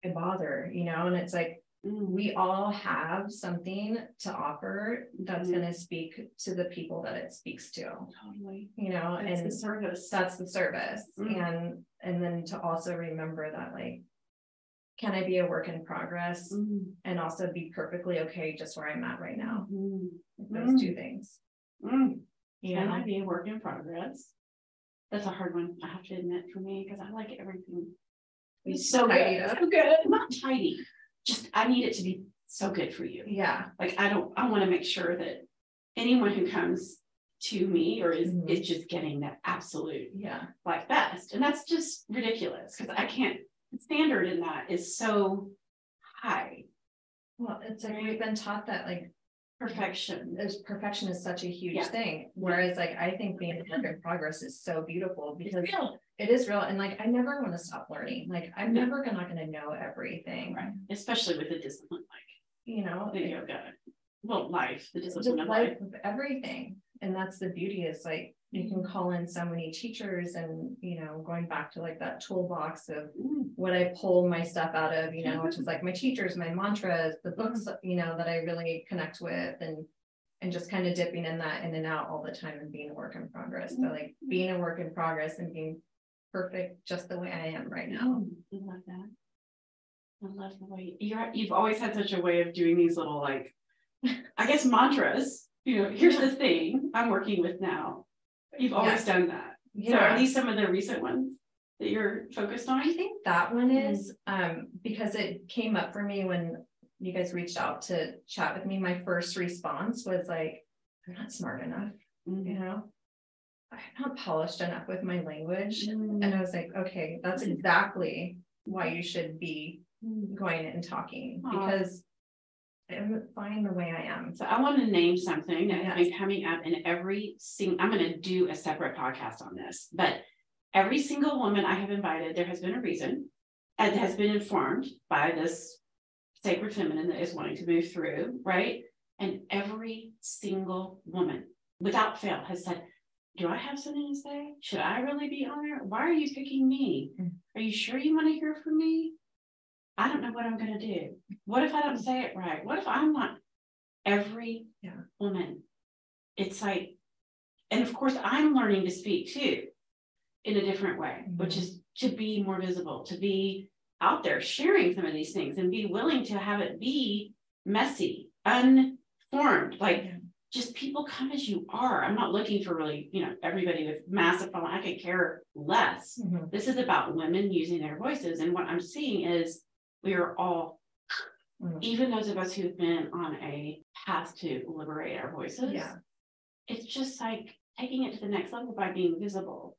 I bother, you know, and it's like, Mm. we all have something to offer that's Mhm. gonna speak to the people that it speaks to, Totally. you know, the and service. that's the service. Mm. And, and then to also remember that like. Can I be a work in progress Mm. and also be perfectly okay just where I'm at right now? Mm. those two things. Mm. You Can I be a work in progress? That's a hard one, I have to admit for me, because I like everything. Be It's so good, so good, not tidy, just I need it to be so good for you. yeah, Like, I don't, I wanna make sure that anyone who comes to me or is, Mhm. is just getting the absolute yeah, like best, and that's just ridiculous, because I can't, standard in that is so high. well, it's like we've been taught that like, Perfection. there's perfection is such a huge Yeah. thing, whereas like, I think being a work in progress is so beautiful because. It is real, and like, I never wanna stop learning, like, I'm No. never gonna, not gonna know everything, Right, especially with the discipline like you know? the yoga, well, life, the discipline of life. life of everything, and that's the beauty is like, you can call in so many teachers and, you know, going back to like that toolbox of. Mm, what I pull my stuff out of, you know, which is like my teachers, my mantras, the books, you know, that I really connect with and. And just kind of dipping in that in and out all the time and being a work in progress. So like being a work in progress and being perfect just the way I am right now. mm, I love that. I love the way, you're, you've always had such a way of doing these little like, I guess mantras, you know, here's the thing I'm working with now. You've always Yes. done that. Yeah. So are these some of the recent ones that you're focused on? I think that one is, um, because it came up for me when. You guys reached out to chat with me, my first response was like, I'm not smart enough, you Mm, know? I'm not polished enough with my language. mm, And I was like, okay, that's exactly why you should be going and talking, Aw. because. I'm fine the way I am. So I want to name something that has Yes. been coming up in every sing, I'm gonna do a separate podcast on this, but. Every single woman I have invited, there has been a reason. And has been informed by this sacred feminine that is wanting to move through, right? And every single woman, without fail, has said. Do I have something to say? Should I really be on there? Why are you picking me? Mm. Are you sure you want to hear from me? I don't know what I'm gonna do. What if I don't say it right? What if I'm not? Every Yeah. woman. It's like, and of course, I'm learning to speak too. In a different way, which Mhm. is to be more visible, to be out there sharing some of these things and be willing to have it be messy, unformed, like. Yeah. just people come as you are. I'm not looking for really, you know, everybody with massive following. I could care less. Mhm. This is about women using their voices. And what I'm seeing is we are all, Mhm. even those of us who've been on a path to liberate our voices. Yeah. It's just like taking it to the next level by being visible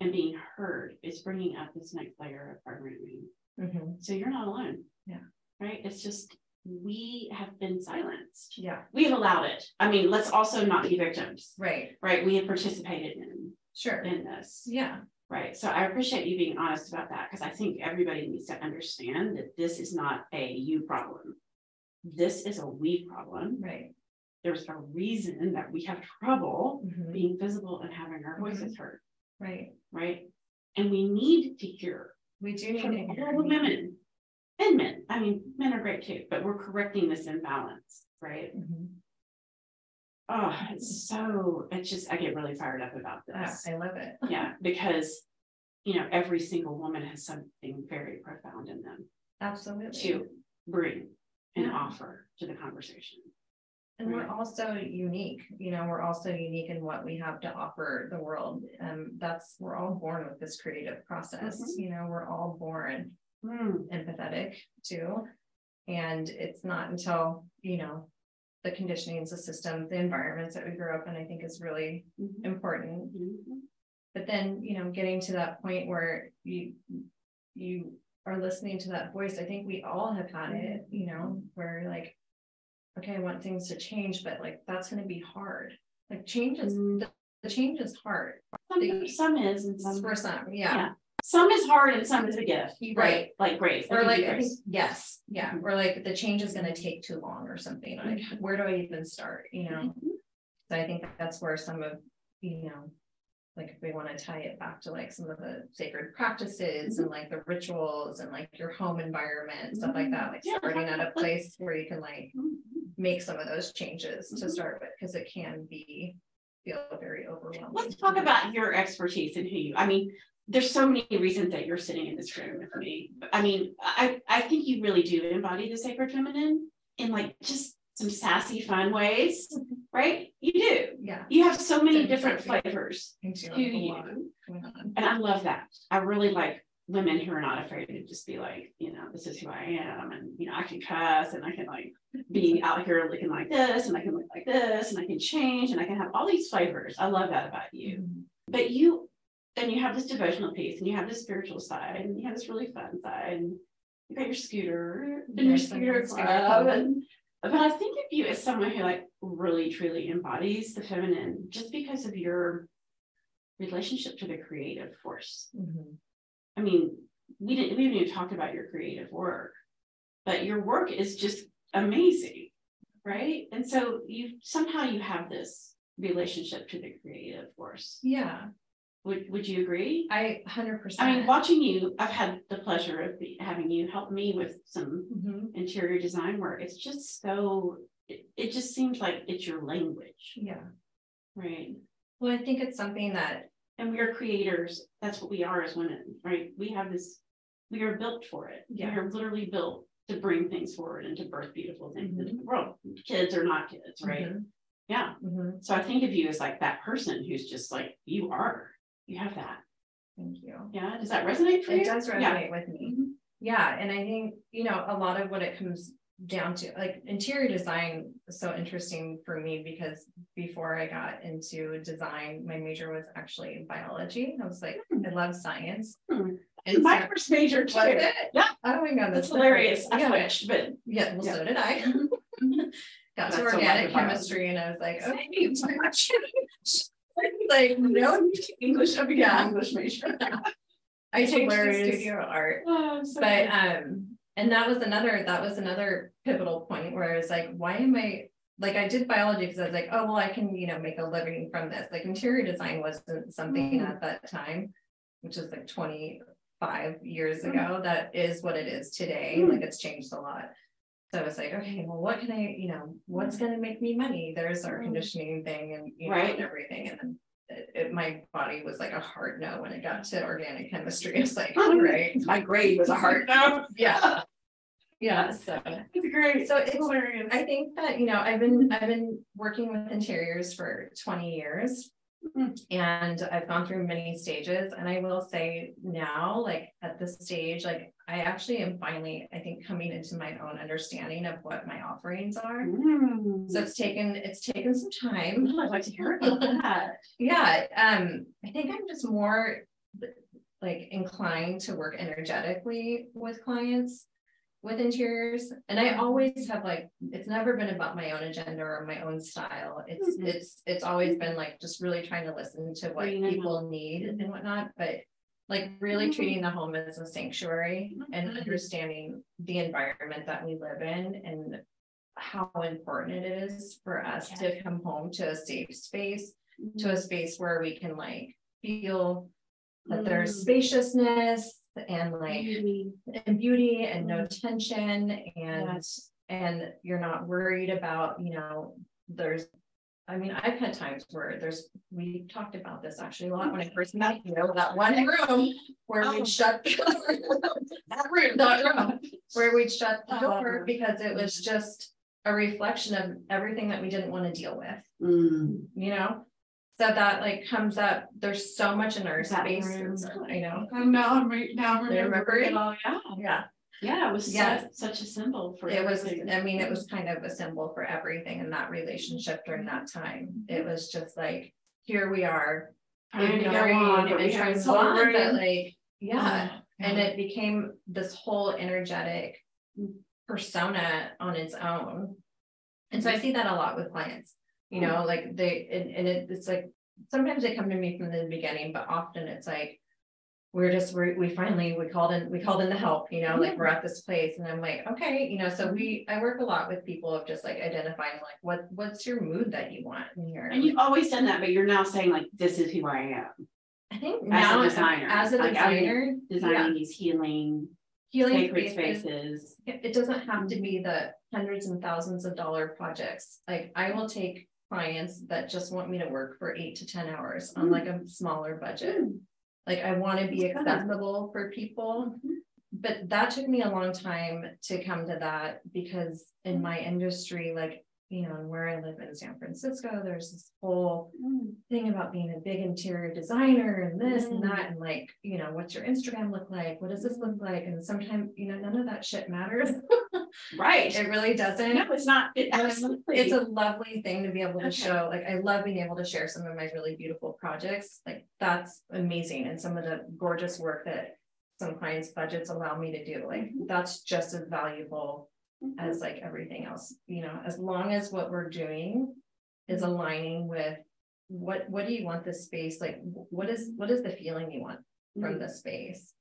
and being heard is bringing up this next layer of programming. Mhm. So you're not alone. Yeah. Right. It's just we have been silenced. Yeah, We've allowed it. I mean, let's also not be victims, right, right? We have participated in sure, in this, yeah, right? So I appreciate you being honest about that because I think everybody needs to understand that this is not a you problem. This is a we problem. right. There's a reason that we have trouble Mhm. being visible and having our voices heard, Right, right? And we need to hear we do need to hear. all the women and men. I mean, men are great too, but we're correcting this imbalance, right? Mhm. Oh, it's so, it's just, I get really fired up about this. I love it. Yeah, because, you know, every single woman has something very profound in them Absolutely. to bring and Yeah. offer to the conversation. And we're also unique, you know, we're also unique in what we have to offer the world. Um, that's, we're all born with this creative process, Mhm. you know, we're all born Hmm, empathetic too. And it's not until, you know, the conditionings, the system, the environments that we grew up in, I think is really mhm, important. mhm. But then, you know, getting to that point where you, you are listening to that voice, I think we all have had it, you know, where like. Okay, I want things to change, but like, that's gonna be hard, like change is, Mm. the, the change is hard, Some, some is and some, for some, yeah. yeah. Some is hard and some is a gift. Right. Like grace. Or can like, I think, yes, yeah, Mhm. or like the change is gonna take too long or something, like, where do I even start, you know? Mhm. So I think that's where some of, you know. Like if we wanna tie it back to like some of the sacred practices and like the rituals and like your home environment, stuff like that, like Yeah, starting at a place where you can like. Mhm. Make some of those changes to Mhm. start with, cause it can be, feel very overwhelming. Let's talk about your expertise and who you, I mean, there's so many reasons that you're sitting in this room with me. I mean, I, I think you really do embody the sacred feminine in like just some sassy, fun ways, right? You do. Yeah. You have so many different flavors to have a lot you. And I love that. I really like women who are not afraid to just be like, you know, this is who I am. And, you know, I can cuss and I can like be out here looking like this and I can look like this and I can change and I can have all these flavors. I love that about you. Mhm. But you, and you have this devotional piece and you have this spiritual side and you have this really fun side. And you got your scooter and your Yes, I scooter scooter club. club. And, but I think of you as someone who like really truly embodies the feminine just because of your relationship to the creative force. Mhm. I mean, we didn't we haven't even talked about your creative work, but your work is just amazing, right? And so you somehow you have this relationship to the creative force. Yeah, Would would you agree? I hundred percent. I mean, watching you, I've had the pleasure of be- having you help me with some Mhm. interior design work. It's just so it, it just seems like it's your language, Yeah, right? well, I think it's something that, And we are creators. That's what we are as women, right? We have this, we are built for it. Yeah. We are literally built to bring things forward and to birth beautiful things into Mhm. the world. Kids are not kids, right? Mhm. Yeah. Mhm. So I think of you as like that person who's just like, you are, you have that. thank you. Yeah. Does that resonate for you? It does Yeah. resonate with me. Mhm. Yeah, and I think, you know, a lot of what it comes down to, like interior design is so interesting for me because before I got into design, my major was actually in biology. I was like, I love science. Hmm. And My so- first major too. It? Yeah. Oh my god, That's so hilarious. I Yeah, switched, but yeah, well, Yeah. so did I. Got That's to organic chemistry and I was like, okay, so much. Like, no, English, I became Yeah. English major. I to studio art. Oh, so But um, and that was another, that was another pivotal point where I was like, why am I? Like I did biology because I was like, oh, well, I can, you know, make a living from this. Like interior design wasn't something Mm. at that time, which is like twenty-five years Mm. ago. That is what it is today. Mm. Like it's changed a lot. So I was like, okay, well, what can I, you know, what's gonna make me money? There's our conditioning thing and, you know, Right. and everything. And then it, it, my body was like a hard no when it got to organic chemistry. It's like, all right. my grade was a hard no. Yeah. Yeah, so. It's great. So it's hilarious. I think that, you know, I've been, I've been working with interiors for twenty years. Mm. And I've gone through many stages and I will say now, like at this stage, like I actually am finally, I think, coming into my own understanding of what my offerings are. Mm. So it's taken, it's taken some time. Oh, I'd like to hear about that. Yeah, um, I think I'm just more like inclined to work energetically with clients with interiors. And I always have like, it's never been about my own agenda or my own style. It's, Mhm. it's, it's always been like just really trying to listen to what people need and whatnot, but like really Mhm. treating the home as a sanctuary and Mhm. understanding the environment that we live in and how important it is for us to come home to a safe space to a space where we can like feel that there's Mm. spaciousness and like Beauty. and beauty and no tension and and you're not worried about you know there's I mean I've had times where there's we talked about this actually a lot when I first met you know that one room where Oh. we'd shut That room. that room where we'd shut the Oh. door because it was just a reflection of everything that we didn't want to deal with Mm. you know? So that like comes up, there's so much in our That room. I know. Now I'm re- now I'm Remember remembering it all. Yeah. Yeah, Yeah, it was Yes. such, such a symbol for it was, everything. I mean, it was kind of a symbol for everything in that relationship during that time. It was just like, here we are. Trying to go ignoring on, but and we trying have to so go on, but like, yeah, Oh, and it became this whole energetic Mm. persona on its own. And so I see that a lot with clients, you know, like they, and, and it, it's like, sometimes they come to me from the beginning, but often it's like. We're just, we, we finally, we called in, we called in the help, you know, like we're at this place and I'm like, okay, you know, so we, I work a lot with people of just like identifying like, what, what's your mood that you want in here? And you've always done that, but you're now saying like, this is who I am, I think as a designer, as a like, designer, yeah, designing these healing, healing sacred spaces. It, doesn't have to be the hundreds and thousands of dollar projects. Like I will take clients that just want me to work for eight to ten hours on like a smaller budget. Mm. Like I want to be accessible for people. Mhm. But that took me a long time to come to that because in Mm-hmm. my industry, like, you know, where I live in San Francisco, there's this whole Mm. thing about being a big interior designer and this and Mm. that and like, you know, what's your Instagram look like? What does this look like? And sometimes, you know, none of that shit matters. Right. It really doesn't. No, it's not, it absolutely. It's a lovely thing to be able to Okay. show, like, I love being able to share some of my really beautiful projects, like, that's amazing, and some of the gorgeous work that. Some clients' budgets allow me to do, like, Mhm. that's just as valuable Mhm. as like everything else, you know, as long as what we're doing. Is aligning with what, what do you want this space, like, what is, what is the feeling you want from Mhm. the space?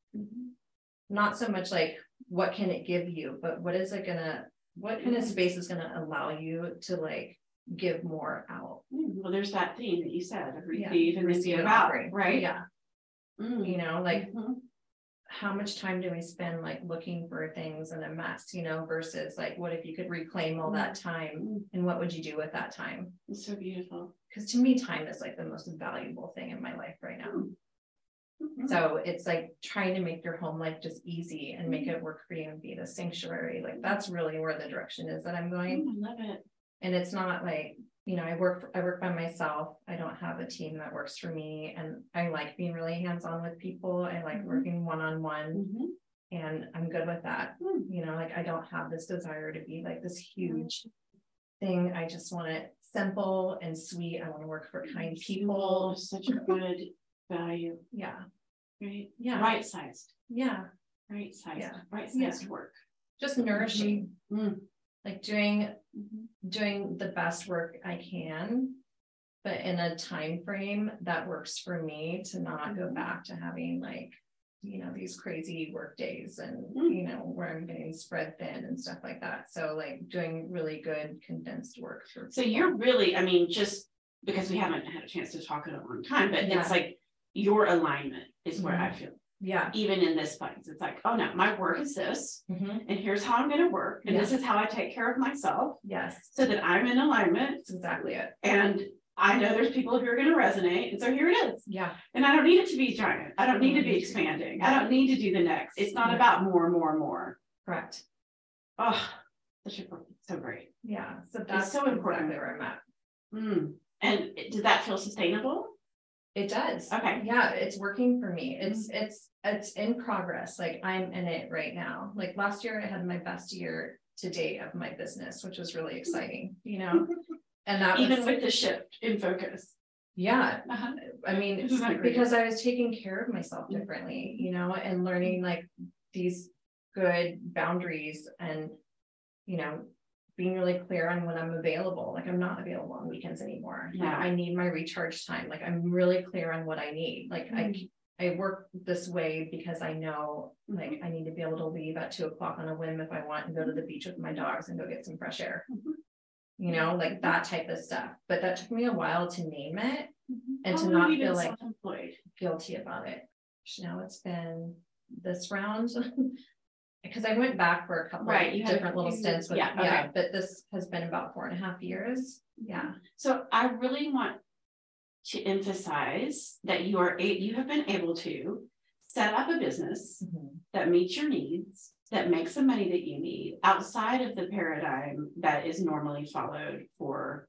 Not so much like, what can it give you, but what is it gonna, what kind of space is gonna allow you to like give more out? Mm, Well, there's that theme that you said, of Yeah, receive and receive and out, right? Yeah, Mm. you know, like, Mhm. how much time do we spend like looking for things in a mess, you know, versus like, what if you could reclaim all that time? Mm. And what would you do with that time? It's so beautiful. Cause to me, time is like the most valuable thing in my life right now. Mhm. So it's like trying to make your home life just easy and make it work for you and be the sanctuary. Like that's really where the direction is that I'm going. I love it. And it's not like, you know, I work, I work by myself. I don't have a team that works for me. And I like being really hands-on with people. I like Mhm. working one-on-one Mhm. and I'm good with that. Mm. You know, like I don't have this desire to be like this huge thing. I just want it simple and sweet. I want to work for kind people. Such a good value, Yeah, right? yeah, Right sized, yeah. right sized, Yeah. right sized work. Just nourishing, Mm. like doing Mhm. doing the best work I can. But in a time frame that works for me to not go Mhm. back to having like, you know, these crazy work days and, Mm. you know, where I'm getting spread thin and stuff like that. So like doing really good condensed work. for So people. you're really, I mean, just because we haven't had a chance to talk in a long time, but Yeah. it's like your alignment is where I feel, Yeah. even in this place, it's like, oh no, my work is this, Mhm. and here's how I'm gonna work, and this is how I take care of myself, Yes, so that I'm in alignment, that's exactly it. and I know there's people who are gonna resonate, and so here it is. Yeah, And I don't need it to be giant, I don't need to be expanding, I don't need to do the next, it's not Yeah. about more, more, more. correct. Oh, such a so great. Yeah. So that's so important. exactly where I'm at. Mm. And did that feel sustainable? It does. Okay. Yeah, it's working for me. Mm-hmm. It's it's it's in progress. Like I'm in it right now. Like last year I had my best year to date of my business, which was really mm-hmm. exciting, you know. And that Even was, with the shift in focus. yeah, Uh-huh. I mean, Isn't that great? because I was taking care of myself mm-hmm. differently, you know, and learning like these good boundaries and, you know, being really clear on when I'm available. Like I'm not available on weekends anymore. Like Yeah. I need my recharge time. Like I'm really clear on what I need. Like I mm-hmm. I work this way because I know mm-hmm. like I need to be able to leave at two o'clock on a whim if I want and go to the beach with my dogs and go get some fresh air. Mhm. You know, like that type of stuff. But that took me a while to name it mm-hmm. and How to not have you been feel like guilty about it. Now it's been this round. Because I went back for a couple Right, you different little stints with, yeah, yeah, okay. but this has been about four and a half years. Yeah. So I really want to emphasize that you are a, you have been able to set up a business that meets your needs, that makes the money that you need outside of the paradigm that is normally followed for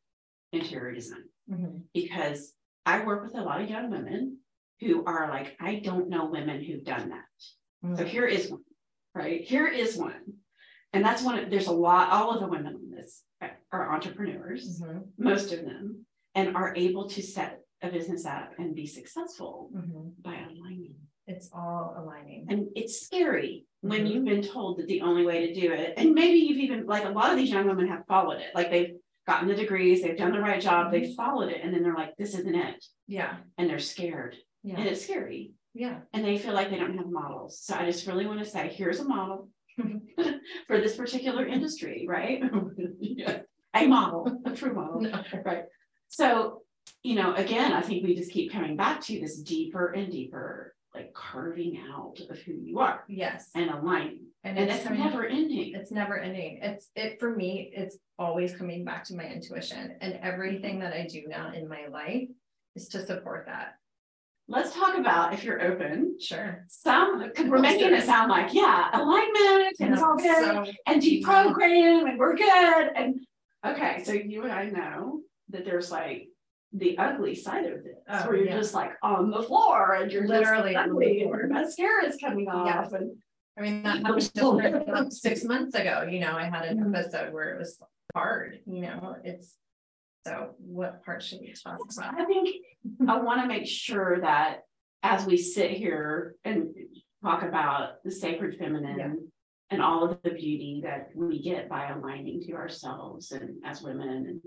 interior design. Mhm. Because I work with a lot of young women who are like, I don't know women who've done that. So Mhm. here is one, right? Here is one. And that's one, of- there's a lot, all of the women on this are entrepreneurs, Mhm. most of them, and are able to set a business up and be successful Mhm. by aligning. It's all aligning. And it's scary when Mhm. you've been told that the only way to do it, and maybe you've even, like a lot of these young women have followed it, like they've gotten the degrees, they've done the right job, they've followed it, and then they're like, this isn't it. Yeah. And they're scared, Yeah. and it's scary. Yeah. and they feel like they don't have models. So I just really want to say, here's a model for this particular industry, right? Yeah. A model, a true model, No. right? So, you know, again, I think we just keep coming back to this deeper and deeper, like carving out of who you are Yes. and aligning. And And it's it's never ending. It's never ending. It's it for me, it's always coming back to my intuition and everything that I do now in my life is to support that. Let's talk about if you're open. Sure. Some, because we're making it sound like, yeah, alignment and it's all good. So, and deprogram and we're good. And okay, so you and I know that there's like the ugly side of this, Oh, where you're yeah. just like on the floor and you're Literally on the ugly and mascara is coming off. Yes. And I mean, that happened six months ago, you know, I had an mm-hmm. episode where it was hard, you know, it's. So what part should we talk about? I think I want to make sure that as we sit here and talk about the sacred feminine Yeah. and all of the beauty that we get by aligning to ourselves and as women, and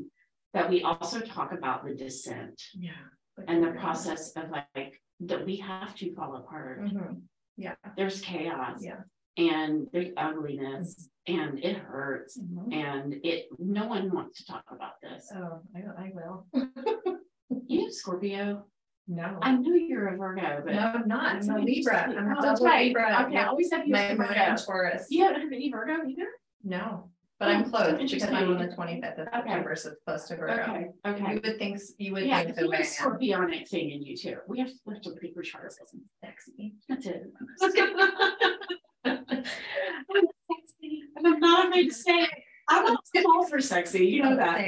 that we also talk about the descent. Yeah. and the process of like that we have to fall apart. Mhm. Yeah. There's chaos. Yeah. And the ugliness and it hurts Mhm. and it no one wants to talk about this. Oh, I, I will. You Scorpio? No. I know you're a Virgo, but No, I'm not. I'm a Libra. I'm a Oh, double right. Libra. Okay, I always have you My as a moon Virgo. Taurus. You haven't heard any Virgo either? No, but Oh, I'm close because I'm on the twenty-fifth of Okay. So it's close to Virgo. Okay, Okay. You would think, you would Yeah, think the way am. scorpionic thing in you too. We have, we have to chart. Sexy. That's it. I'm sexy, and I'm not afraid to say it. I want to call for sexy, you know that.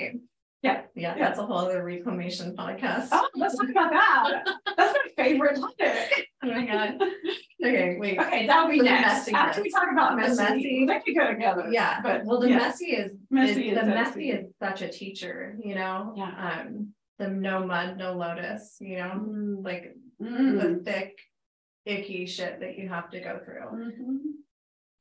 Yeah. Yeah, Yeah. that's a whole other reclamation podcast. Oh, let's talk about that. That's my favorite topic. Oh my god. Okay, wait. Okay, that'll be the next. After we talk about The messy, messy- they could go together. Yeah, but well, the yeah. messy is, is Messy the is messy is such a teacher, you know? Yeah. Um, the no mud, no lotus, you know, Mm. like Mm. the thick, icky shit that you have to go through. Mhm.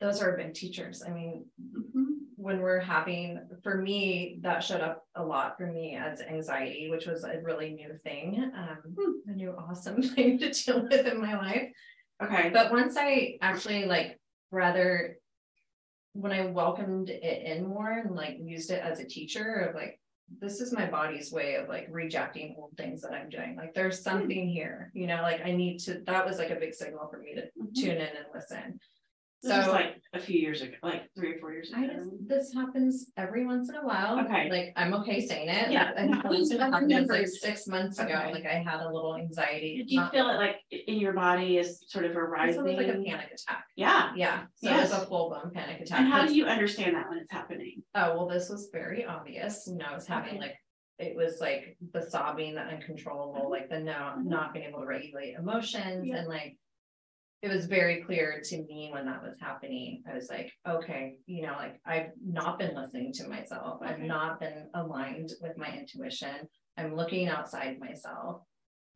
Those are big teachers. I mean, Mhm. when we're having, for me, that showed up a lot for me as anxiety, which was a really new thing, um, a new awesome thing to deal with in my life. Okay. But once I actually like rather when I welcomed it in more and like used it as a teacher of like, this is my body's way of like rejecting old things that I'm doing. Like there's something here, you know, like I need to, that was like a big signal for me to Mhm. tune in and listen. This was like a few years ago, like three or four years ago. I just, this happens every once in a while. Okay. Like, I'm okay saying it. Yeah. It happens I remember. like six months ago, Okay. like I had a little anxiety. Did you not- feel it like in your body is sort of a It's rising? almost like a panic attack. Yeah. Yeah, so it was a full blown panic attack. And how do you understand that when it's happening? Oh, well, this was very obvious, you know, I was having Okay. like, it was like the sobbing, the uncontrollable, like the no, Mhm. not being able to regulate emotions Yeah. and like. It was very clear to me when that was happening, I was like, okay, you know, like I've not been listening to myself, I've not been aligned with my intuition. I'm looking outside myself.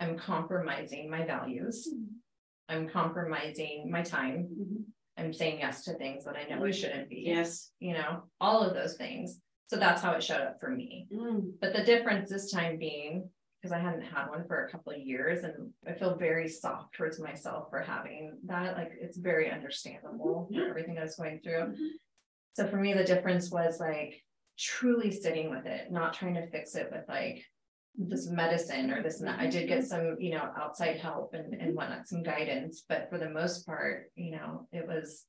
I'm compromising my values. Mm-hmm. I'm compromising my time. Mm-hmm. I'm saying yes to things that I know I mm-hmm. shouldn't be Yes. you know, all of those things. So that's how it showed up for me. Mm, But the difference this time being, because I hadn't had one for a couple of years and I feel very soft towards myself for having that. Like it's very understandable for Yeah. everything I was going through. Mhm. So for me, the difference was like truly sitting with it, not trying to fix it with like this medicine or this, and that. I did get some, you know, outside help and, and whatnot, some guidance, but for the most part, you know, it was.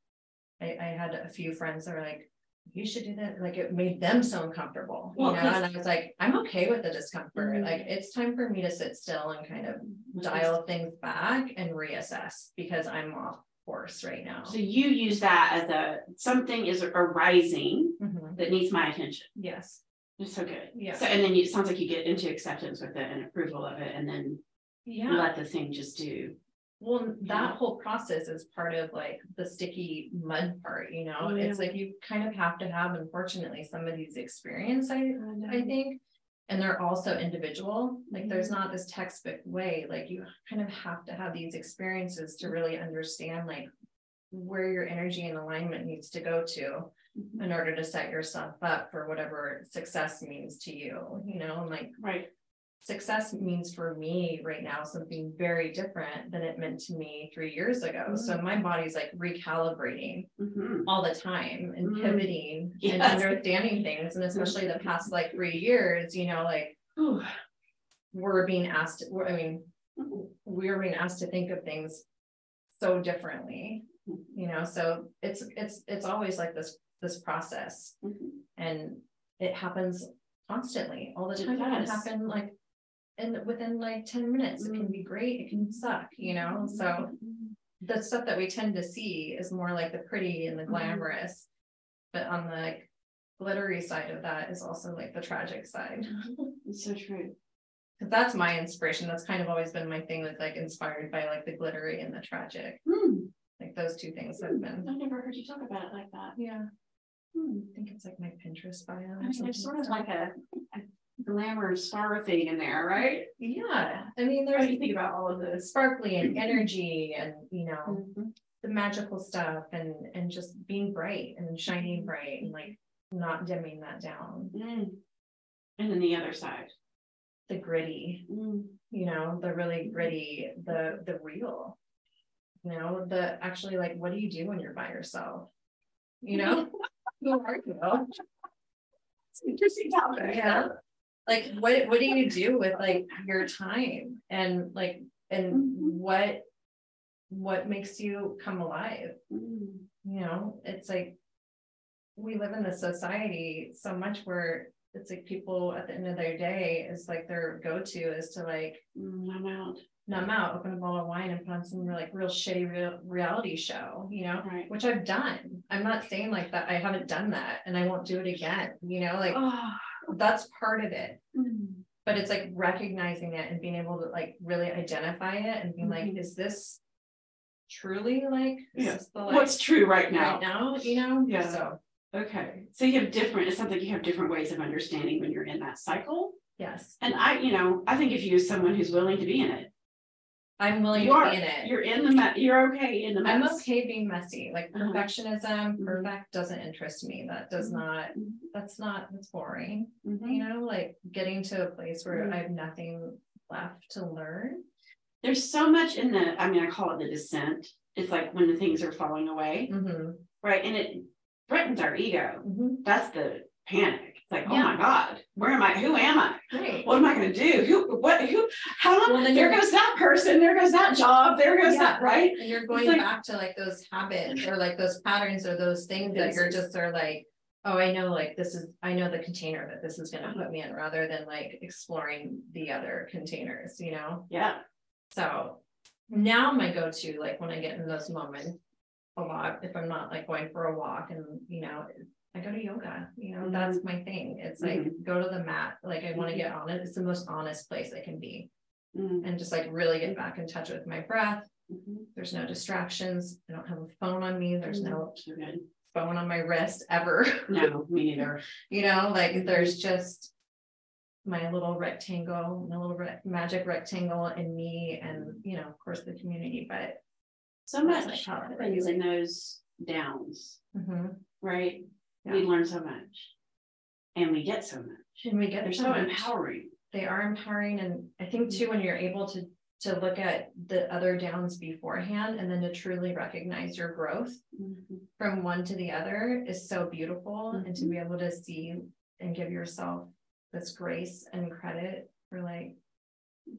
I, I had a few friends that were like, you should do that, like it made them so uncomfortable, you know, and I was like, I'm okay with the discomfort, Mhm. like, it's time for me to sit still and kind of Mm-hmm. dial things back and reassess, because I'm off course right now. So you use that as a, something is arising Mhm. that needs my attention. Yes, It's so good. Yeah. So, and then you, it sounds like you get into acceptance with it and approval of it and then yeah. let the thing just do. Well, that whole process is part of like the sticky mud part, you know, it's Yeah. like you kind of have to have, unfortunately, somebody's experience, I, I Mm-hmm. think. And they're also individual, like there's not this textbook way, like you kind of have to have these experiences to really understand like. Where your energy and alignment needs to go to Mhm. in order to set yourself up for whatever success means to you, you know, and like Right. Success means for me right now something very different than it meant to me three years ago. So my body's like recalibrating Mhm. all the time and Mm. pivoting and understanding things. And especially the past like three years, you know, like Whew. we're being asked, I mean, we're being asked to think of things so differently, you know, so it's, it's, it's always like this, this process. Mhm. And it happens constantly, all the time, it can happen like. And within like ten minutes, it can be great, it can suck, you know, so the stuff that we tend to see is more like the pretty and the Mhm. glamorous. But on the like, glittery side of that is also like the tragic side, It's so true. cause that's my inspiration, that's kind of always been my thing with like inspired by like the glittery and the tragic. Hmm. Like those two things have been, I've never heard you talk about it like that. yeah, Hmm. I think it's like my Pinterest bio. I mean, there's sort of like like a, a glamour star thing in there, right? Yeah, I mean, there's you think about all of this? sparkly and energy and, you know, Mhm. the magical stuff and, and just being bright and shining bright and like not dimming that down. Mm. And then the other side. The gritty, Mm. you know, the really gritty, the, the real. You know, the actually like, what do you do when you're by yourself? You know? Who are you? It's an interesting topic. Yeah. Like, what, what do you do with like your time and like, and Mhm. what? What makes you come alive? Mm. you know, it's like. We live in this society so much where it's like people at the end of their day is like their go-to is to like. numb out. Numb out, open a bottle of wine and put on some like real shitty real reality show, you know, Right. which I've done. I'm not saying like that, I haven't done that and I won't do it again, you know, like Oh. That's part of it. Mm. But it's like recognizing it and being able to like really identify it and being like, Mhm. is this truly like? is Yeah. this the, like, What's true right now? Right now, you know? Yeah. So, Okay, so you have different, it sounds like you have different ways of understanding when you're in that cycle. yes, And I, you know, I think if you as someone who's willing to be in it, I'm willing you to are, be in it. you're in the, me- you're okay in the mess. I'm mess. okay being messy, like Uh-huh. perfectionism, Mhm. perfect doesn't interest me, that does Mhm. not, Mhm. that's not, that's boring. Mhm. You know, like getting to a place where Mhm. I have nothing left to learn. There's so much in the, I mean, I call it the descent. It's like when the things are falling away, Mhm, right? And it threatens our ego. mhm. That's the panic. Like, oh Yeah. my God, where am I? Who am I? Right. What am I gonna do? Who, what, who, how Well, long? then There goes that person, there goes that job, there goes Yeah. that, right? And you're going like- back to like those habits or like those patterns or those things that you're just are like. Oh, I know, like this is, I know the container that this is gonna put me in, rather than like exploring the other containers, you know? Yeah, So now my go-to, like when I get in those moments. A lot, if I'm not like going for a walk and, you know, I go to yoga, you know, that's my thing. It's like, go to the mat, like I wanna Mhm. get on it. It's the most honest place I can be. Mm, And just like really get back in touch with my breath. mhm. There's no distractions. I don't have a phone on me. There's no good. phone on my wrist ever. No, me neither. You know, like there's just. My little rectangle, my little rec- magic rectangle in me and, you know, of course, the community, but. So much happens in those downs, mhm. right? Yeah. We learn so much. And we get so much. And we get They're so so empowering. They are empowering and I think mm-hmm. too, when you're able to, to look at the other downs beforehand and then to truly recognize your growth. Mhm. from one to the other is so beautiful and to be mm-hmm. able to see and give yourself this grace and credit for like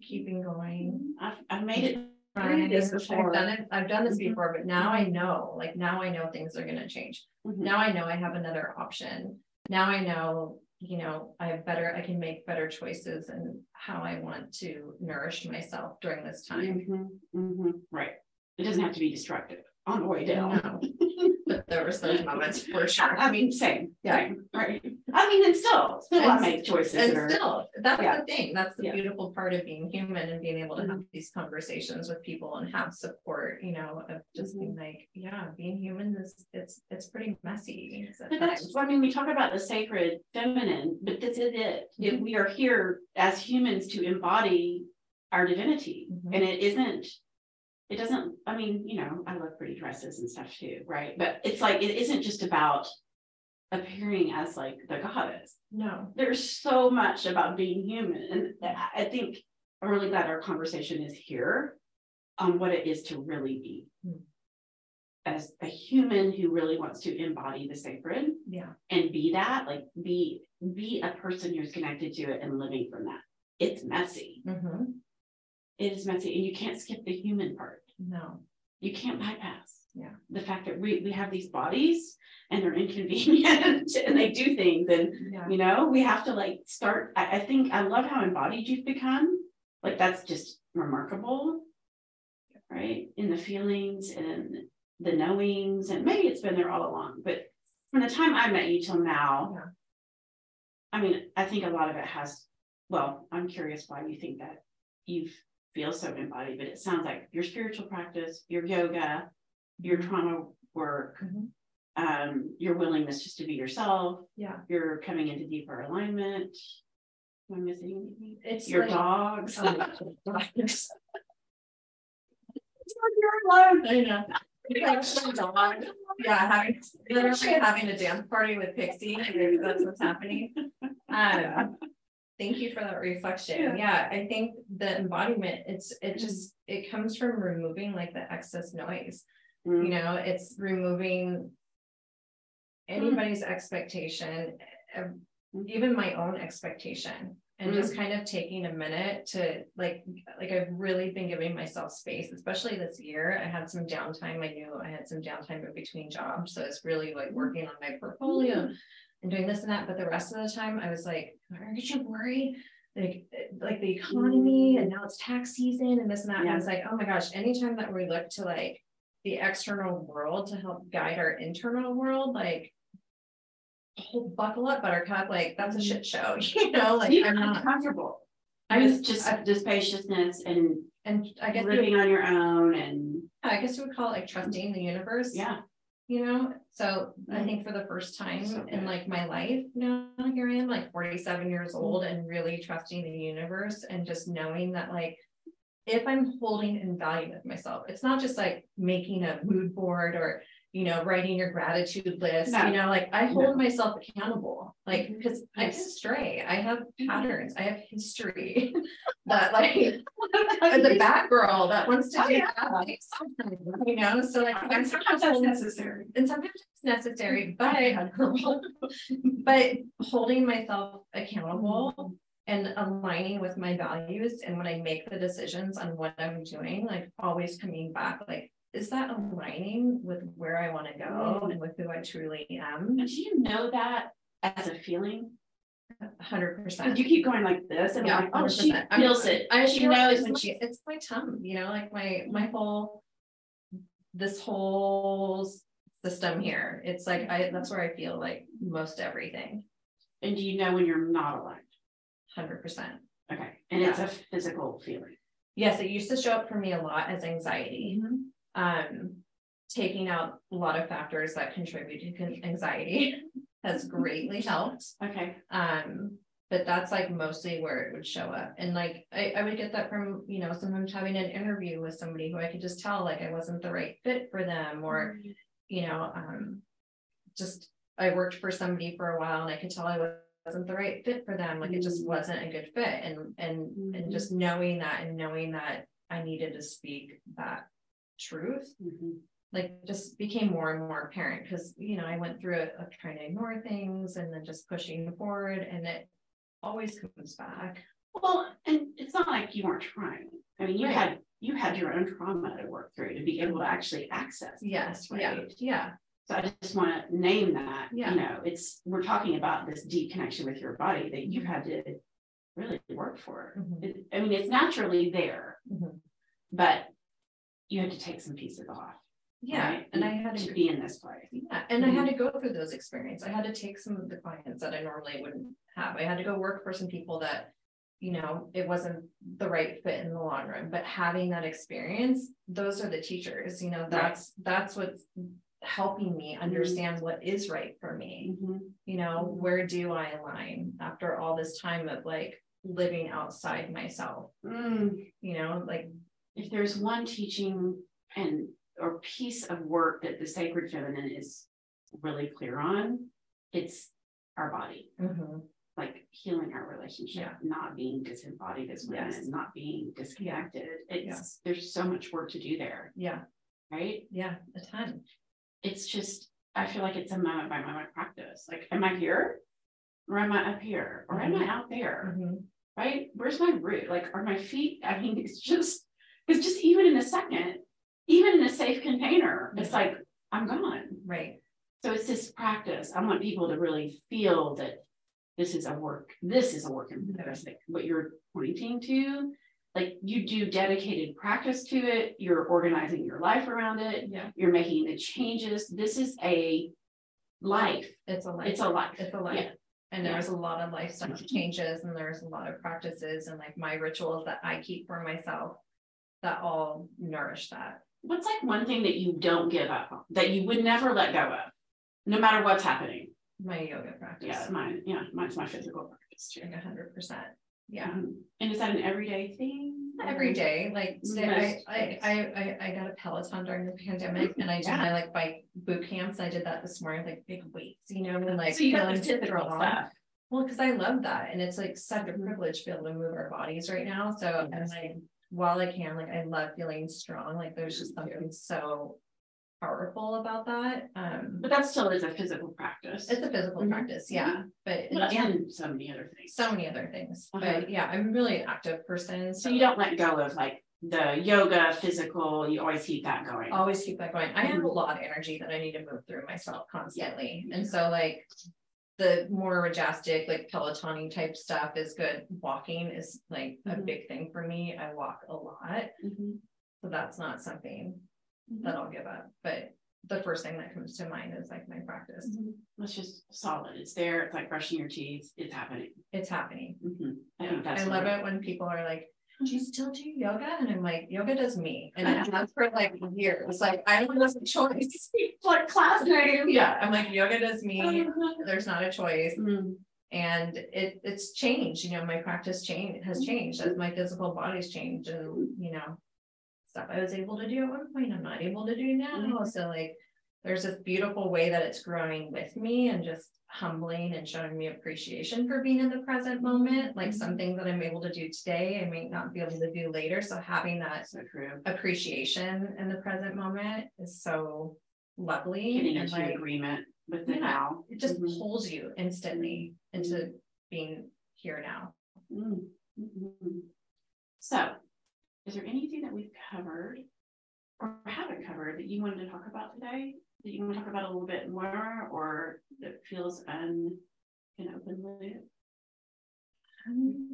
keeping going. Mm-hmm. I've, I've made it trying. this I've done it, I've done this Mhm. before, but now I know, like now I know things are gonna change. Mhm. Now I know I have another option. Now I know, you know, I have better, I can make better choices and how I want to nourish myself during this time. Mhm, mhm, Right. It doesn't have to be destructive on the way down. No. There was those moments for sure. I mean, same, Yeah. right, right. I mean, and still, still I make choices And are, still, that's Yeah. the thing, that's the Yeah. beautiful part of being human and being able to have Mhm. these conversations with people and have support, you know, of just being like, yeah, being human is, it's, it's pretty messy. but that's. I mean, we talk about the sacred feminine, but this is it. If we are here as humans to embody our divinity, Mhm. and it isn't. It doesn't, I mean, you know, I love pretty dresses and stuff too, right? But it's like, it isn't just about appearing as like the goddess. No, there's so much about being human and I- think I'm really glad our conversation is here on what it is to really be. Hmm. As a human who really wants to embody the sacred yeah, and be that, like be, be a person who's connected to it and living from that. It's messy. mhm, It is messy and you can't skip the human part. No, You can't bypass. Yeah. The fact that we, we have these bodies and they're inconvenient and they do things and yeah, you know, we have to like start, I, I think, I love how embodied you've become. Like, that's just remarkable. Right, in the feelings and the knowings, and maybe it's been there all along, but from the time I met you till now. Yeah. I mean, I think a lot of it has, well, I'm curious why you think that you feel so embodied, but it sounds like your spiritual practice, your yoga, your trauma work. Mhm. Um, your willingness just to be yourself, yeah. you're coming into deeper alignment. Am I missing anything? It's Your like- dogs. Oh goodness. You're alone. I know. Dog. Yeah, having, literally having a dance party with Pixie, maybe that's what's happening. Um, thank you for that reflection. Yeah, I think the embodiment, it's, it just, it comes from removing like the excess noise. You Mm, know, it's removing anybody's expectation, uh, even my own expectation. And just kind of taking a minute to like, like I've really been giving myself space, especially this year. I had some downtime. I knew I had some downtime in between jobs. So it's really like working on my portfolio and doing this and that. But the rest of the time I was like, aren't you worried? Like, like the economy mm. and now it's tax season and this and that. And I was like, oh my gosh, anytime that we look to like the external world to help guide our internal world, like buckle up, buttercup, like that's a mm. shit show, you know, like You I'm not. comfortable. I was just I- spaciousness and And I guess, living on your own and, I guess you would call it like trusting the universe. yeah. You know, so I Mm. think for the first time So in like my life, now here I am, like forty-seven Mm. years old and really trusting the universe and just knowing that like. if I'm holding and valuing with myself, it's not just like making a mood board or, you know, writing your gratitude list, No. you know, like I No. hold myself accountable, like, mm-hmm. because I can stray, I have Mhm. patterns, I have history. That like, as a bad girl that wants to Oh, do yeah. that, you know, so like. I'm And sometimes that's necessary. and sometimes it's necessary, mm-hmm. but I hold, but holding myself accountable mm-hmm. and aligning with my values and when I make the decisions on what I'm doing, like always coming back, like, is that aligning with where I want to go and with who I truly am? And do you know that as a feeling? Hundred percent. you keep going like this and Yeah, I'm like, oh, she 100%. I'm- feels it. I She knows it's when my- she. It's my tongue, you know, like my, my whole. This whole system here, it's like, I, that's where I feel like most everything, And do you know when you're not aligned? hundred percent. Okay, and it's a physical feeling. Yes, it used to show up for me a lot as anxiety. Mm-hmm. Um, taking out a lot of factors that contribute to anxiety has greatly helped. Okay, Um, but that's like mostly where it would show up. And like, I, I would get that from, you know, sometimes having an interview with somebody who I could just tell like I wasn't the right fit for them or, you know, um, just, I worked for somebody for a while and I could tell I wasn't the right fit for them. Like it just Mm. wasn't a good fit. And, and, and Mhm. just knowing that and knowing that I needed to speak that truth Mhm. like just became more and more apparent because you know I went through it of trying to ignore things and then just pushing forward and it always comes back. Well, and it's not like you weren't trying. I mean, you Right. had, you had your own trauma to work through to be able to actually access. Yes, this, yeah, right? yeah, So I just want to name that, Yeah. you know, it's, we're talking about this deep connection with your body that you had to really work for. Mhm. It- I mean, it's naturally there, Mhm. but you had to take some pieces off. yeah. right? And I had To to, be in this place. yeah, and I had to go through those experiences. I had to take some of the clients that I normally wouldn't have. I had to go work for some people that, you know, it wasn't the right fit in the long run. But having that experience, those are the teachers. You know, that's that's what's helping me understand what is right for me. Mhm. you know, where do I align after all this time of like living outside myself, Mm, you know, like, if there's one teaching and or piece of work that the sacred feminine is really clear on, it's our body, mhm, like healing our relationship, Yeah. not being disembodied as women, Yes. not being disconnected. It's there's so much work to do there, yeah, right? yeah, a ton. It's just I feel like it's a moment by moment practice. Like, am I here? Or am I up here? Or am I out there? Mhm, right? Where's my root? Like, are my feet? I mean, it's just, it's just even in a second, even in a safe container, it's mm-hmm. like, I'm gone. Right, So it's this practice. I want people to really feel that this is a work, this is a work in mm-hmm. progress, like what you're pointing to. Like you do dedicated practice to it, you're organizing your life around it, yeah, you're making the changes. This is a life. it's a life, It's a life. it's a life. Yeah. And there's was a lot of lifestyle mm-hmm. changes and there's a lot of practices and like my rituals that I keep for myself that all nourish that. What's like one thing that you don't give up on, that you would never let go of, no matter what's happening? My yoga practice. Yeah, mine, yeah, mine's my physical practice too. Like hundred percent, yeah. Mhm. And is that an everyday thing? every day, like today, I. I, I, I, I got a Peloton during the pandemic and I did Yeah. my like bike boot camps. I did that this morning, like big weights, you know, and like. So you got the strong. stuff. Well, cause I love that and it's like such a privilege to be able to move our bodies right now. So, and Yes. While I can, like, I love feeling strong, like there's just something so powerful about that. Um, But that still is a physical practice. it's a physical Mhm. practice, yeah, but Well, And so many other things. so many other things. Uh-huh. But yeah, I'm really an active person. So you don't let go of like the yoga, physical, you always keep that going. always keep that going. I have a Mhm. lot of energy that I need to move through myself constantly. And so like the more majestic, like Peloton type stuff is good. Walking is like a Mhm. big thing for me. I walk a lot. Mhm. So that's not something Mhm. that I'll give up. But the first thing that comes to mind is like my practice. Mhm. It's just solid. It's there. It's like brushing your teeth. It's happening. It's happening. Mhm. I Yeah. that's. I love it when people are like, do you still do yoga? And I'm like, yoga does me. And it has for like years. Like I don't have a choice. Like class name. Yeah, I'm like, yoga does me. Mhm. There's not a choice. Mm. and it it's changed, you know, my practice change has changed as my physical body's changed and, you know. Stuff I was able to do at one point, I'm not able to do now, Mhm. so like. There's this beautiful way that it's growing with me and just humbling and showing me appreciation for being in the present moment. Like some things that I'm able to do today, I may not be able to do later, so having that So true. appreciation in the present moment is so lovely Getting and into like agreement with the Yeah. now. it just Mhm. pulls you instantly into being here now. Mm, mhm. So, is there anything that we've covered or haven't covered that you wanted to talk about today? That you want to talk about a little bit more, or that feels un, an open loop?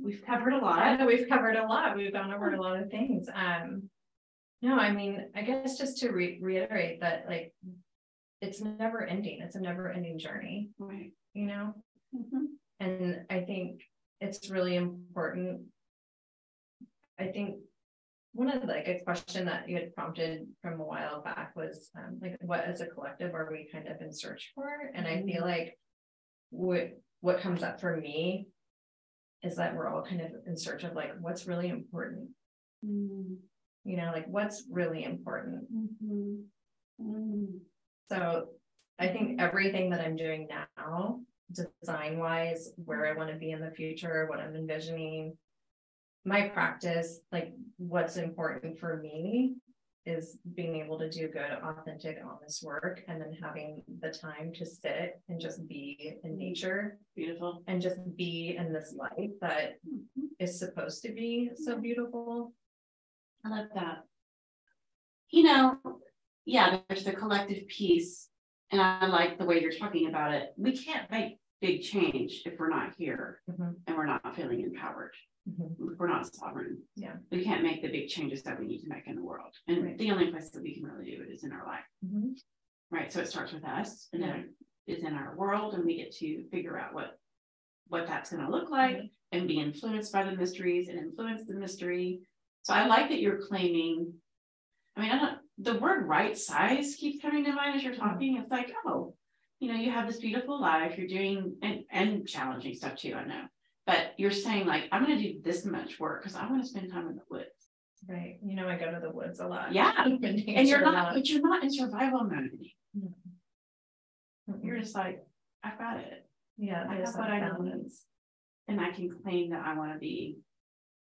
We've covered a lot. know we've covered a lot, we've gone over a lot of things, um. No, I mean, I guess just to re- reiterate that like. It's never ending, it's a never ending journey, Right. you know? Mhm. And I think it's really important. I think one of the, like a question that you had prompted from a while back was um, like, what as a collective are we kind of in search for? And I feel like what what comes up for me is that we're all kind of in search of like what's really important. Mm, You know, like what's really important. mhm, mm, So I think everything that I'm doing now, design wise, where I want to be in the future, what I'm envisioning. My practice, like what's important for me is being able to do good, authentic, honest work and then having the time to sit and just be in nature Beautiful. and just be in this life that Mhm. is supposed to be so beautiful. I love that. You know, yeah, there's the collective piece, and I like the way you're talking about it. We can't make big change if we're not here Mhm, and we're not feeling empowered. mhm. We're not sovereign. Yeah. We can't make the big changes that we need to make in the world. And Right. the only place that we can really do it is in our life, Mhm. right? So it starts with us and then it is in our world and we get to figure out what what that's gonna look like and be influenced by the mysteries and influence the mystery. So I like that you're claiming. I mean, I don't, the word right size keeps coming to mind as you're talking. It's like, oh, you know, you have this beautiful life, you're doing and and challenging stuff too, I know. But you're saying like, I'm gonna do this much work because I want to spend time in the woods. Right, you know, I go to the woods a lot. Yeah, And you're not, but you're not in survival mode. You're just like, I've got it. Yeah, I have what I need. And I can claim that I want to be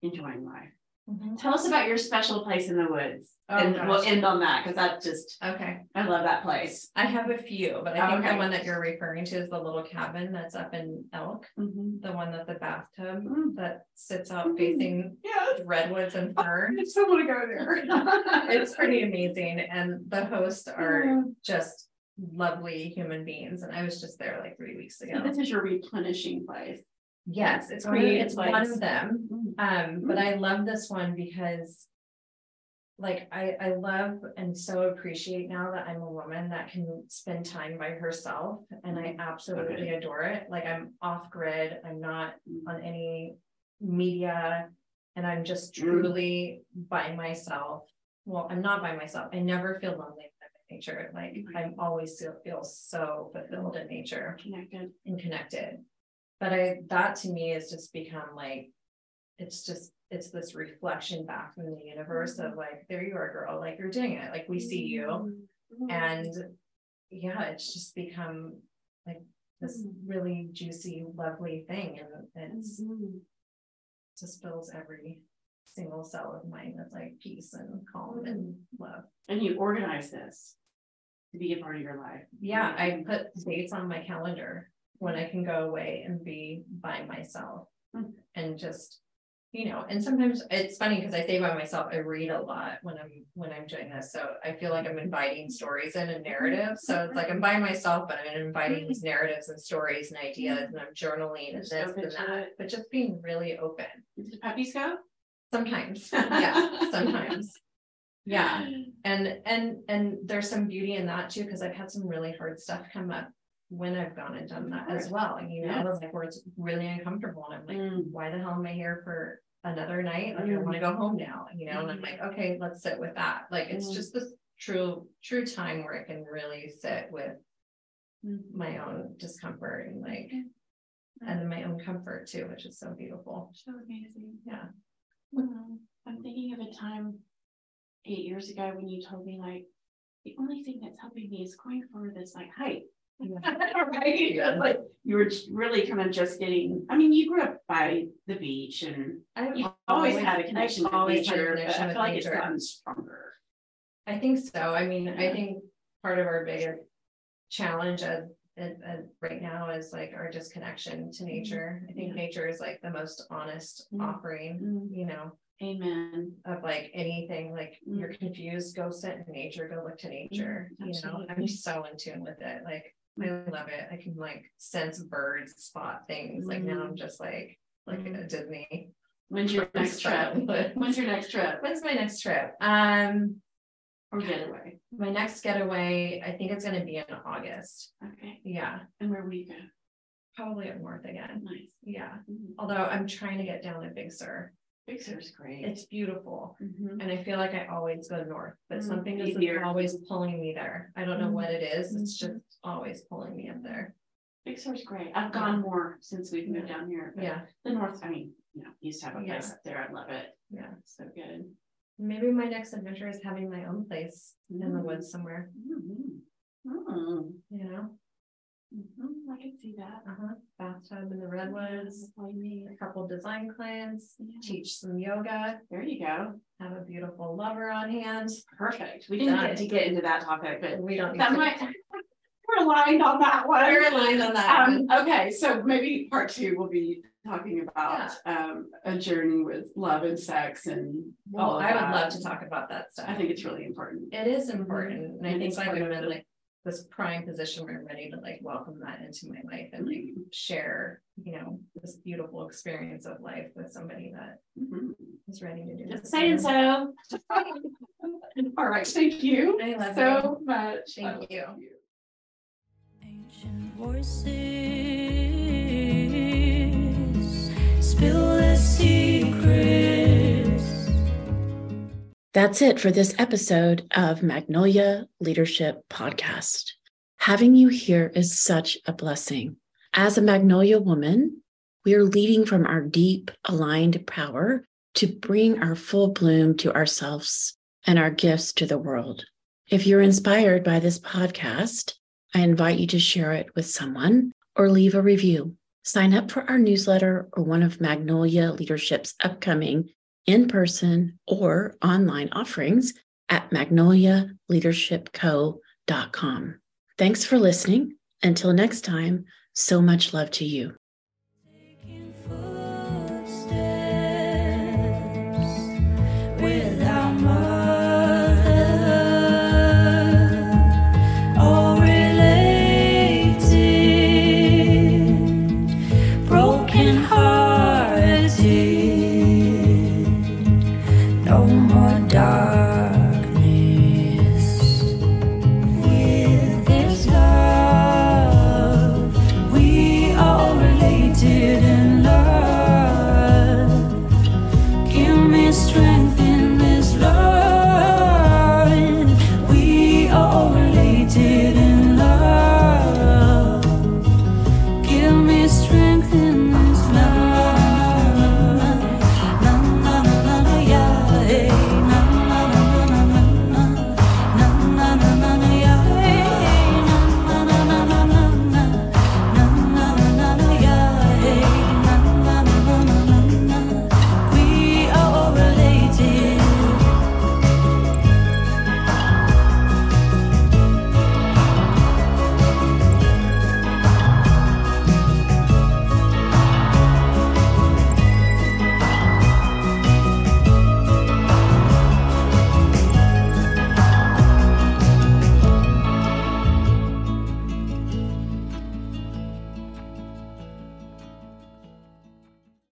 enjoying life. Mhm. Tell us about your special place in the woods. Oh, and we'll gosh. end on that because that's just, Okay, I love that place. I have a few, but I think Okay. the one that you're referring to is the little cabin that's up in Elk, Mhm. the one that the bathtub Mm. that sits out Mhm. facing Yes. redwoods and fern. I still want to go there. It's pretty amazing and the hosts are just lovely human beings and I was just there like three weeks So ago. This is your replenishing place. Yes, it's one of, it's one of them. Mm. Um, but I love this one because. Like, I, I love and so appreciate now that I'm a woman that can spend time by herself and I absolutely adore it. Like, I'm off grid, I'm not on any media. And I'm just Mm. truly by myself. Well, I'm not by myself. I never feel lonely in nature. Like, I'm always feel, feel so fulfilled in nature Connected. and connected. But I, that to me has just become like, it's just, it's this reflection back from the universe of like, there you are, girl, like you're doing it, like we see you. Mhm. And yeah, it's just become like this really juicy, lovely thing and it's Mhm. just fills every single cell of mine with like peace and calm and love. And you organize this to be a part of your life. Yeah, I put dates on my calendar when I can go away and be by myself. Hmm. And just, you know, and sometimes it's funny because I say by myself, I read a lot when I'm, when I'm doing this, so I feel like I'm inviting stories in and narratives, so it's like I'm by myself, but I'm inviting these narratives and stories and ideas, and I'm journaling and this and that, but just being really open, Did puppies go? sometimes, yeah, sometimes. Yeah, and, and, and there's some beauty in that too, because I've had some really hard stuff come up when I've gone and done that as well, you know, Yes. like where it's really uncomfortable, and I'm like, Mm. why the hell am I here for another night? Like, I wanna go home now, you know, and I'm like, okay, let's sit with that, like, it's Mm. just this true, true time where I can really sit with Mm. my own discomfort and like, and in my own comfort too, which is so beautiful. So amazing. Yeah. Um, I'm thinking of a time eight years ago when you told me like the only thing that's helping me is going for this like hike. right? Yeah. Like you were really kind of just getting, I mean, you grew up by the beach and you always had a connection always had a nature, connection I feel like it's gotten stronger. I think so. I mean, I think part of our biggest challenge as, as, as right now is like our disconnection to nature. I think Yeah. nature is like the most honest Mm. offering, Mm, you know, Amen. of like anything, like Mm. you're confused, go sit in nature, go look to nature, you know, I'm so in tune with it, like. I love it. I can like sense birds, spot things, like now Mm. I'm just like, like Mm. a Disney. When's your next trip? When's your next trip When's my next trip? Um, or getaway? my next getaway, I think it's gonna be in August. Okay, Yeah, and where will you go? probably up north again. Nice. Yeah, Mhm. although I'm trying to get down to Big Sur. Big Sur's great. It's beautiful. Mhm. And I feel like I always go north, but Mm, something is always pulling me there. I don't know what it is. It's just always pulling me up there. Big Sur's great. I've gone more since we've moved down here. but Yeah, The north, I mean, you know, used to have a place Yeah. up there. I love it. yeah. So good. Maybe my next adventure is having my own place in the Mm. woods somewhere. Mm. you know? Mhm, I can see that. Uh-huh, bathtub in the redwoods, Like me. a couple design clients, Yeah. teach some yoga, There you go. have a beautiful lover on hand. Perfect. We didn't get to get into that topic, but We don't. need that to- might, we're aligned on that one. We're aligned on that. Um, okay, so maybe part two will be talking about um a journey with love and sex and Well, I would that. love to talk about that stuff. I think it's really important. It is important, and I And think I'm of in the- like this prime position where I'm ready to like welcome that into my life and like Mm-hmm. share, you know, this beautiful experience of life with somebody that Mhm. is ready to do Just this. saying so. All right, thank you I love so much. Thank I love you. Ancient voices spill their secrets. That's it for this episode of Magnolia Leadership Podcast. Having you here is such a blessing. As a Magnolia woman, we are leading from our deep, aligned power to bring our full bloom to ourselves and our gifts to the world. If you're inspired by this podcast, I invite you to share it with someone or leave a review. Sign up for our newsletter or one of Magnolia Leadership's upcoming in person or online offerings at magnolialeadershipco.com. Thanks for listening. Until next time, so much love to you.